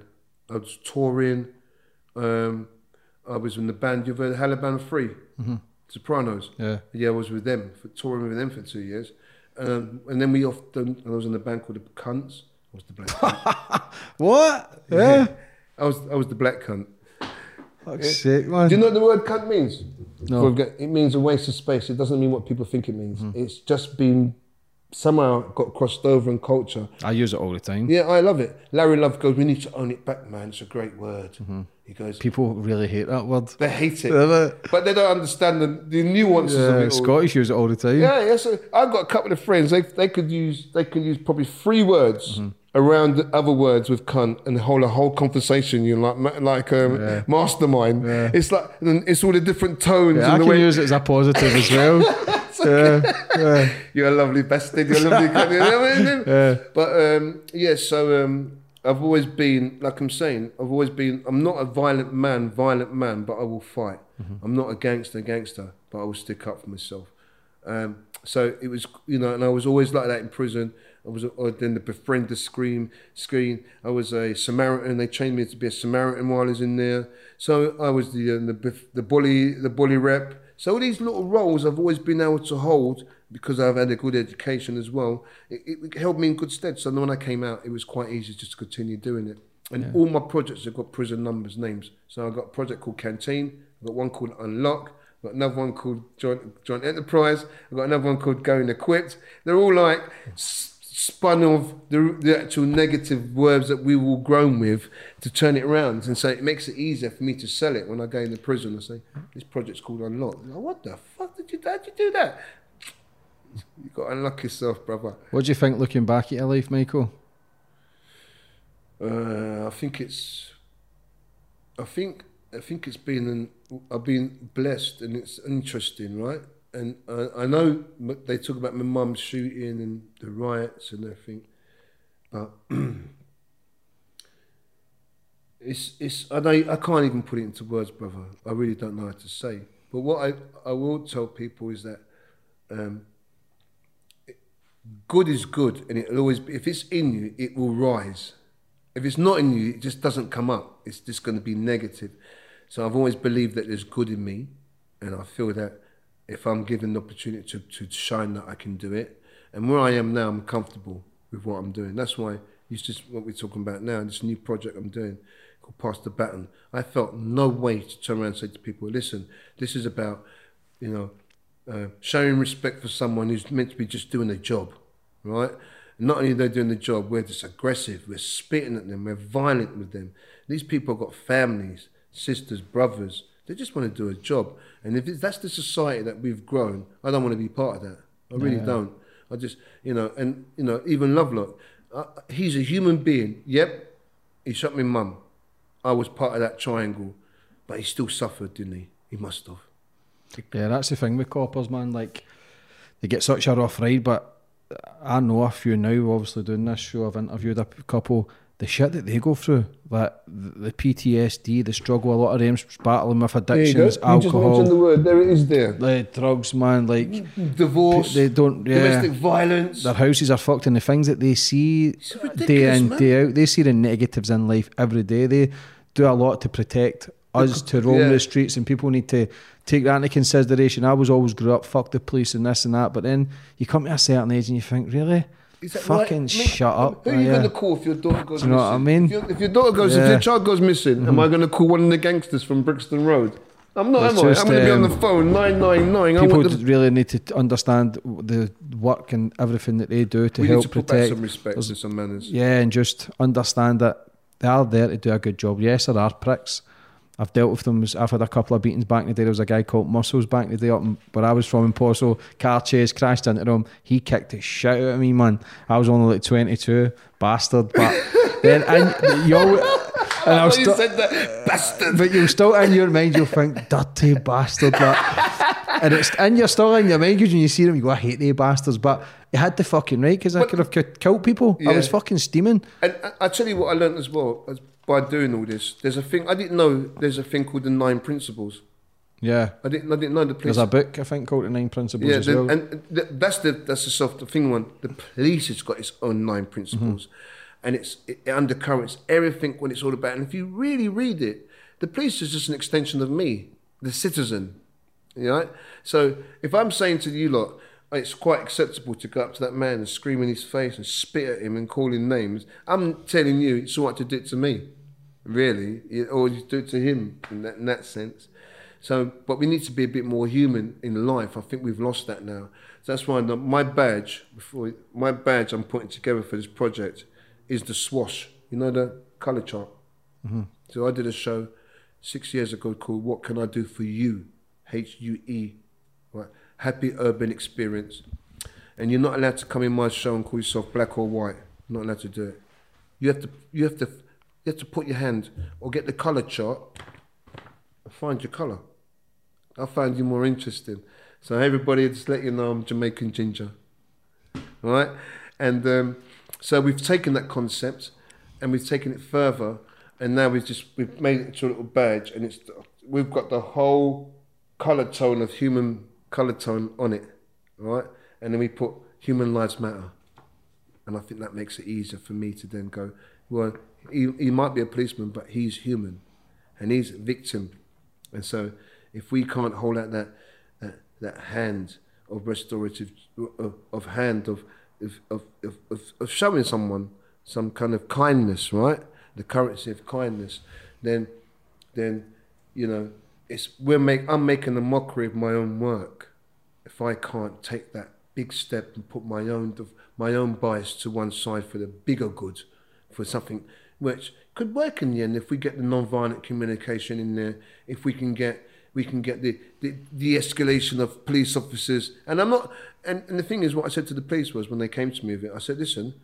I was touring. Um, I was in the band. You've heard of Alabama 3 mm-hmm. Sopranos. Yeah. Yeah, I was with them, for, touring with them for two years. Um, and then we often, I was in a band called the Cunts. I was the black cunt. What? Yeah. I was, I was the black cunt. Fuck's sake, man. Do you know what the word cunt means? No. It means a waste of space. It doesn't mean what people think it means. Mm-hmm. It's just been somehow got crossed over in culture. I use it all the time. Yeah, I love it. Larry Love goes, "We need to own it back, man. It's a great word." Mm-hmm. He goes, People really hate that word. "They hate it, but they don't understand the, the nuances of it." all. Scottish use it all the time. Yeah, yeah. So I've got a couple of friends. They they could use they could use probably three words Mm-hmm. around the other words with cunt and hold a whole conversation. You know, like like um, mastermind. It's like and it's all the different tones Yeah, I and the can way. use it as a positive as well. yeah, yeah. You're a lovely bastard. You're a lovely. You know what I mean? Yeah. But um, yeah, so um, I've always been like I'm saying. I've always been. I'm not a violent man, violent man, but I will fight. I'm not a gangster, gangster, but I will stick up for myself. Um, so it was, you know, and I was always like that in prison. I was then the befriend the scream screen. I was a Samaritan. They trained me to be a Samaritan while I was in there. So I was the uh, the the bully the bully rep. So all these little roles I've always been able to hold because I've had a good education as well, it, it held me in good stead. So when I came out, it was quite easy just to continue doing it. And all my projects have got prison numbers, names. So I've got a project called Canteen, I've got one called Unlock, I've got another one called Joint, Joint Enterprise, I've got another one called Going Equipped. They're all like spun off the, the actual negative words that we were grown with to turn it around. And so it makes it easier for me to sell it when I go into prison and say, this project's called Unlock. Like, what the fuck did you, how'd you do that? You got to unlock yourself, brother. What do you think looking back at your life, Michael? Uh, I think it's. I think I think it's been an. I've been blessed and it's interesting, right? And I, I know they talk about my mum shooting and the riots and everything, but it's it's I don't I can't even put it into words, brother. I really don't know how to say. But what I I will tell people is that. Um, good is good, and it'll always be, if it's in you, it will rise. If it's not in you, it just doesn't come up. It's just going to be negative. So I've always believed that there's good in me, and I feel that if I'm given the opportunity to, to shine, that I can do it. And where I am now, I'm comfortable with what I'm doing. That's why it's just what we're talking about now. This new project I'm doing called Pass the Baton. I felt no way to turn around and say to people, "Listen, this is about, you know, uh, showing respect for someone who's meant to be just doing a job, right? Not only they're doing the job, we're just aggressive, we're spitting at them, we're violent with them. These people have got families, sisters, brothers. They just want to do a job. And if it's, that's the society that we've grown, I don't want to be part of that. I really don't. I just, you know, and, you know, even Lovelock, uh, he's a human being. Yep, he shot my mum. I was part of that triangle, but he still suffered, didn't he? He must have. Yeah, that's the thing with coppers, man. Like, they get such a rough ride, but I know a few now, obviously, doing this show. I've interviewed a couple. The shit that they go through, that the PTSD, the struggle, a lot of them battling with addictions, alcohol, the word. There it is there. the drugs, man. Like, Divorce, they don't, yeah. domestic violence. Their houses are fucked, and the things that they see day in, man. day out, they see the negatives in life every day. They do a lot to protect us to roam yeah. the streets, and people need to take that into consideration. I was always grew up, fuck the police and this and that, but then you come to a certain age and you think, really? Fucking? I mean, shut up. Who are you yeah. going to call if your daughter goes Do you know missing? what I mean? If your, if your daughter goes, if Yeah. Mm-hmm. your child goes missing, am I going to call one of the gangsters from Brixton Road? I'm not, It's am I? just, I'm going to be on um, the phone, 999. I People the, really need to understand the work and everything that they do to we help to protect. some respect and some manners. Yeah, and just understand that they are there to do a good job. Yes, there are pricks. I've dealt with them. I've had a couple of beatings back in the day. There was a guy called Muscles back in the day up where I was from in Porso. Car chase, crashed into him. He kicked the shit out of me, man. I was only like 22, bastard. But then, and you always, and I was you still, said that, bastard. but you'll still in your mind, you'll think, dirty bastard. But, and it's and you're still in your mind because when you see them, you go, I hate they bastards. But you had the fucking right because I could have killed people. I was fucking steaming. And I, I tell you what I learned as well as by doing all this. There's a thing I didn't know. There's a thing called the nine principles. Yeah. I didn't. I didn't know the police. There's a book, I think, called The Nine Principles Yeah, as the, well. and th- that's the that's the self the thing one. The police has got its own nine principles, Mm-hmm. and it's it, it undercurrents everything when it's all about. And if you really read it, the police is just an extension of me, the citizen. You know. So if I'm saying to you lot, it's quite acceptable to go up to that man and scream in his face and spit at him and call him names, I'm telling you it's all right to do it to me, really, or you do it to him in that, in that sense. So, but we need to be a bit more human in life. I think we've lost that now. So that's why my badge, before my badge, I'm putting together for this project, is the swash. You know the color chart. Mm-hmm. So I did a show six years ago called "What Can I Do for You?" H U E, right? Happy urban experience. And you're not allowed to come in my show and call yourself black or white. You're not allowed to do it. You have to. You have to. You have to put your hand or get the color chart and find your color. I find you more interesting. So everybody, just let you know I'm Jamaican ginger, all right? And um, so we've taken that concept and we've taken it further, and now we've just we've made it into a little badge, and it's we've got the whole color tone of human color tone on it, all right? And then we put human lives matter, and I think that makes it easier for me to then go, well, he, he might be a policeman, but he's human, and he's a victim, and so if we can't hold out that that, that hand of restorative of, of hand of of, of, of of of showing someone some kind of kindness, right? The currency of kindness. Then then you know it's we're make I'm making a mockery of my own work if I can't take that big step and put my own my own bias to one side for the bigger good, for something which could work in the end if we get the non-violent communication in there, if we can get we can get the the, the escalation of police officers. And I'm not and, and the thing is what I said to the police was when they came to me with it, I said, listen,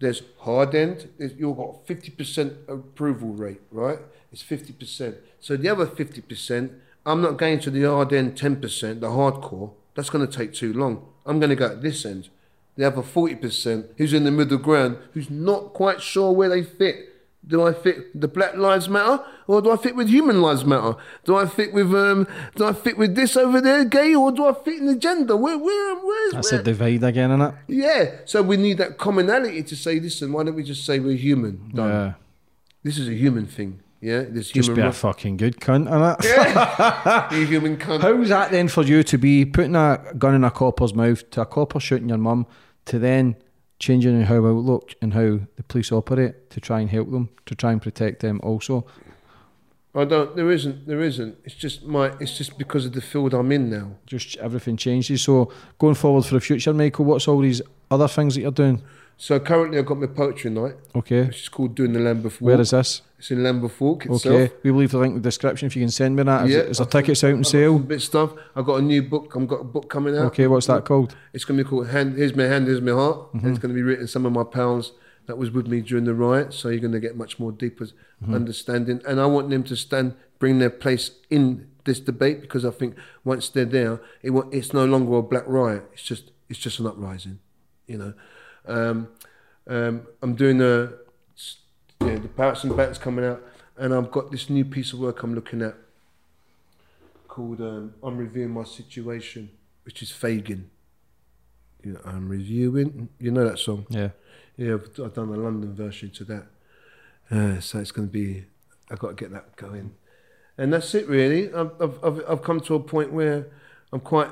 there's hard end, there's, you've got 50% approval rate, right? It's 50%. So the other 50%, I'm not going to the hard end 10%, the hardcore. That's going to take too long. I'm going to go at this end. The other 40% who's in the middle ground, who's not quite sure where they fit. Do I fit the Black Lives Matter, or do I fit with Human Lives Matter? Do I fit with um? Do I fit with this over there, gay, or do I fit in the gender? Where, where, where's That's where? a divide again, innit? Yeah. So we need that commonality to say, listen, why don't we just say we're human? Done. Yeah. This is a human thing. Yeah. This Just be a fucking good cunt, innit? you human cunt. How's that then for you to be putting a gun in a copper's mouth, to a copper shooting your mum, to then changing how I look and how the police operate to try and help them, to try and protect them also? I don't. There isn't. There isn't. It's just my. It's just because of the field I'm in now. Just everything changes. So going forward for the future, Michael, what's all these other things that you're doing? So currently, I've got my poetry night, Okay. which is called Doing the Lambeth Walk. Where is this? It's in Lambeth Walk itself. Okay. We will leave the link in the description if you can send me that. Is, Yeah, is there I've tickets out on got sale? bit stuff. I've got a new book. I've got a book coming out. Okay, what's that called? It's going to be called Hand. Here's my hand. Here's my heart. Mm-hmm. And it's going to be written some of my pals that was with me during the riot. So you're going to get much more deeper Mm-hmm. understanding. And I want them to stand, bring their place in this debate because I think once they're there, it it's no longer a black riot. It's just it's just an uprising. You know, um, um, I'm doing a yeah, the Parrots and Bats coming out, and I've got this new piece of work I'm looking at called um, I'm Reviewing My Situation, which is Fagin. You know, I'm reviewing. You know that song? Yeah. Yeah, I've, I've done a London version to that. Uh, so it's going to be, I've got to get that going. And that's it, really. I've, I've, I've, I've come to a point where I'm quite,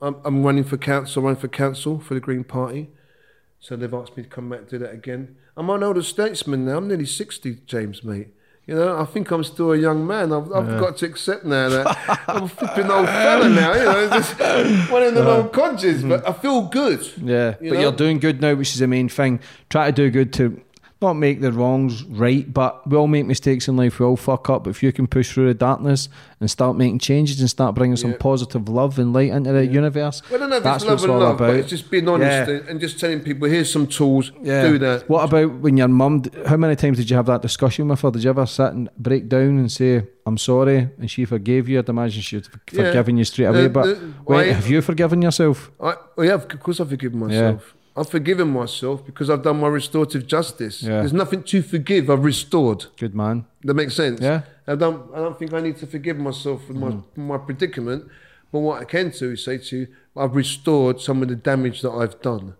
I'm, I'm running for council, running for council for the Green Party. So they've asked me to come back and do that again. I'm an older statesman now. I'm nearly 60, James, mate. You know, I think I'm still a young man. I've, I've got to accept now that I'm a flipping old fella now. You know, just one of them old codgers. But mm. I feel good. Yeah, You but know? you're doing good now, which is the main thing. Try to do good to not make the wrongs right, but we all make mistakes in life. We all fuck up. But if you can push through the darkness and start making changes and start bringing some positive love and light into the universe, Well, I know that's it's love what's and all love, about. it's just being honest Yeah. and, just telling people, here's some tools, Yeah. do that. What about when your mum? How many times did you have that discussion with her? Did you ever sit and break down and say, "I'm sorry," and she forgave you? I'd imagine she'd Yeah. forgiven you straight away. The- but the- wait, why- have you forgiven yourself? I, well, yeah, of course I've forgiven myself. I've forgiven myself because I've done my restorative justice. Yeah. There's nothing to forgive. I've restored. Good man. That makes sense. Yeah. I don't. I don't think I need to forgive myself for my Mm. my predicament. But what I can do is say to you, I've restored some of the damage that I've done,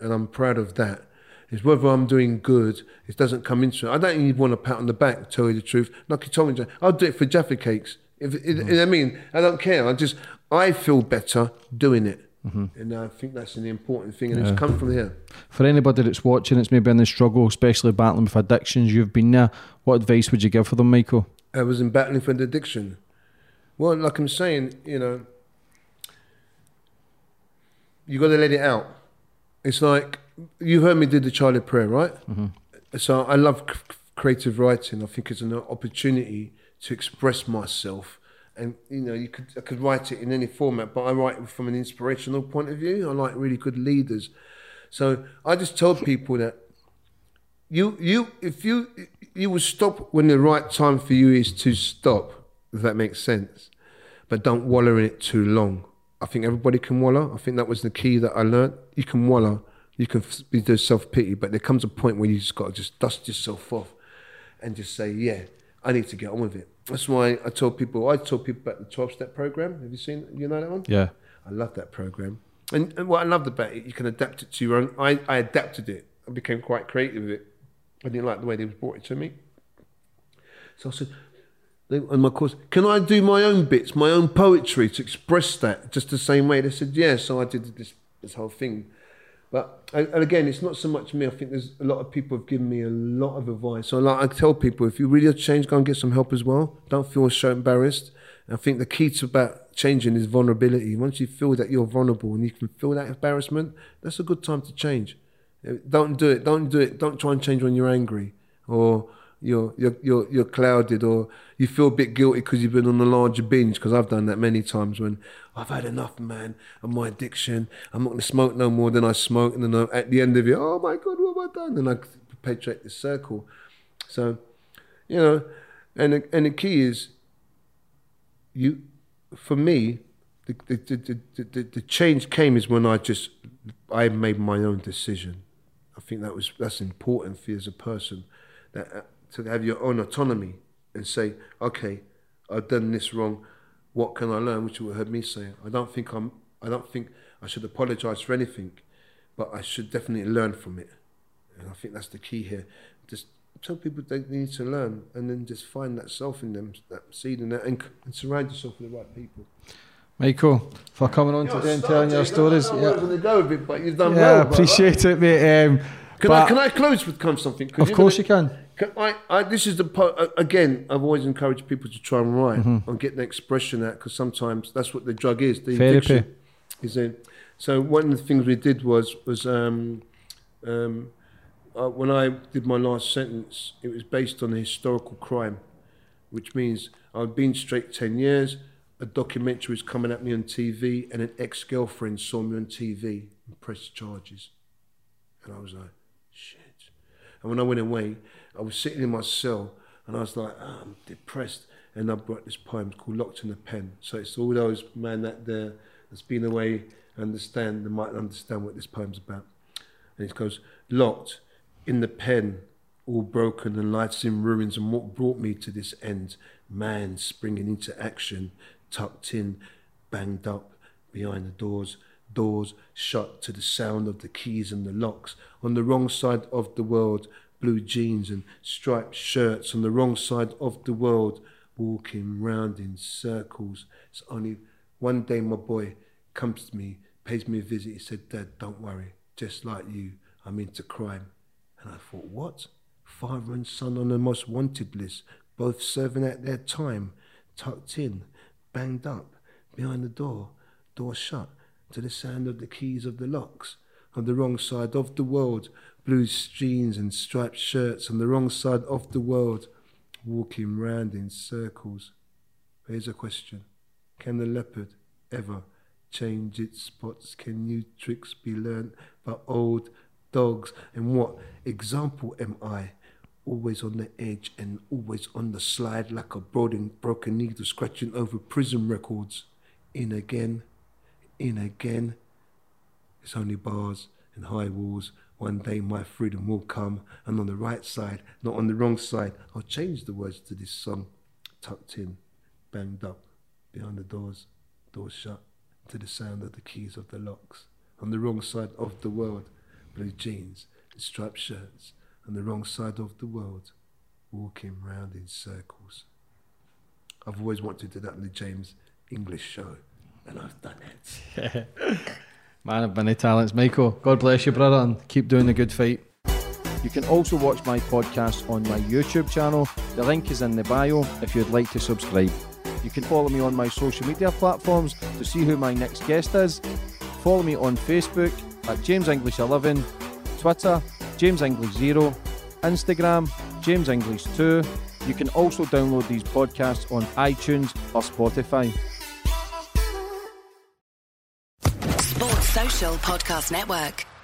and I'm proud of that. Is whether I'm doing good, it doesn't come into it. I don't even want a pat on the back. To tell you the truth, like you told me, I'll do it for Jaffa cakes. If Mm. I mean, I don't care. I just I feel better doing it, Mm-hmm. and I think that's an important thing, and it's come from here. For anybody that's watching, it's maybe in the struggle, especially battling with addictions. You've been there. What advice would you give for them, Michael? I was in battling for the addiction. Well, like I'm saying, you know, you got to let it out. It's like you heard me do the Charlie Prayer, right? So I love c- creative writing. I think it's an opportunity to express myself, and you know, you could I could write it in any format, but I write from an inspirational point of view. I like really good leaders, so I just told people that you you if you you will stop when the right time for you is to stop if that makes sense. But don't wallow in it too long. I think everybody can wallow. I think that was the key that i learned. You can wallow. You can be do self-pity but there comes a point where you just got to just dust yourself off and just say yeah i need to get on with it that's why i told people i told people about the 12-step program have you seen you know that one Yeah. I love that program. And, and what I loved about it, you can adapt it to your own. I, I adapted it. I became quite creative with it. I didn't like the way they brought it to me. So I said, and my course, can I do my own bits, my own poetry to express that just the same way? They said, yeah. So I did this, this whole thing. But and again, it's not so much me. I think there's a lot of people have given me a lot of advice. So like I tell people, if you really have go and get some help as well. Don't feel so embarrassed. I think the key to about changing is vulnerability. Once you feel that you're vulnerable and you can feel that embarrassment, that's a good time to change. Don't do it. Don't do it. Don't try and change when you're angry or you're you're you're, you're clouded or you feel a bit guilty because you've been on a larger binge. Because I've done that many times when I've had enough, man, of my addiction. I'm not going to smoke no more than I smoke, and then I, at the end of it, oh my god, what have I done? And I perpetuate this circle. So, you know, and the- and the key is you for me the the, the, the, the, change came is when I just I made my own decision. I think that was that's important for you as a person that to have your own autonomy and say, okay, I've done this wrong. What can I learn? Which you heard me say. I don't think I'm. I don't think I should apologise for anything, but I should definitely learn from it. And I think that's the key here. Just tell people they need to learn, and then just find that self in them, that seed in that, and, and surround yourself with the right people. Michael, for coming on today and telling your stories. Yeah, was go with it, but you've done yeah well. appreciate it, mate. Um, Can I can I close with something? 'Cause Of course you can. I, I, this is the again. I've always encouraged people to try and write Mm-hmm. and get the expression out because sometimes that's what the drug is. The Therapy. addiction is in. So one of the things we did was was um, um, uh, when I did my last sentence, it was based on a historical crime, which means I've been straight ten years. A documentary was coming at me on TV, and an ex-girlfriend saw me on TV and pressed charges, and I was like, shit. And when I went away, I was sitting in my cell and I was like, ah, I'm depressed. And I brought this poem called Locked in a Pen. So it's all those men that there that's been away understand, they might understand what this poem's about. And it goes, Locked in the pen, all broken and life's in ruins. And what brought me to this end? Man springing into action, tucked in, banged up behind the doors, doors shut to the sound of the keys and the locks. On the wrong side of the world, blue jeans and striped shirts. On the wrong side of the world, walking round in circles. It's only one day my boy comes to me, pays me a visit. He said, Dad, don't worry. Just like you, I'm into crime. And I thought, what? Father and son on the most wanted list, both serving at their time, tucked in, banged up, behind the door, door shut, to the sound of the keys of the locks. On the wrong side of the world, blue jeans and striped shirts. On the wrong side of the world, walking round in circles. Here's a question Can the leopard ever change its spots? Can new tricks be learnt by old dogs? And what example am I? Always on the edge and always on the slide like a broken, broken needle scratching over prison records. In again, in again. It's only bars and high walls. One day my freedom will come, and on the right side, not on the wrong side, I'll change the words to this song. Tucked in, banged up, behind the doors, doors shut, to the sound of the keys of the locks. On the wrong side of the world, blue jeans and striped shirts. On the wrong side of the world, walking round in circles. I've always wanted to do that in the James English show, and I've done it. Man of many talents, Michael. God bless you, brother, and keep doing the good fight. You can also watch my podcast on my YouTube channel. The link is in the bio if you'd like to subscribe. You can follow me on my social media platforms to see who my next guest is. Follow me on Facebook at James English 11, Twitter James English 0, Instagram James English 2. You can also download these podcasts on iTunes or Spotify. Podcast Network.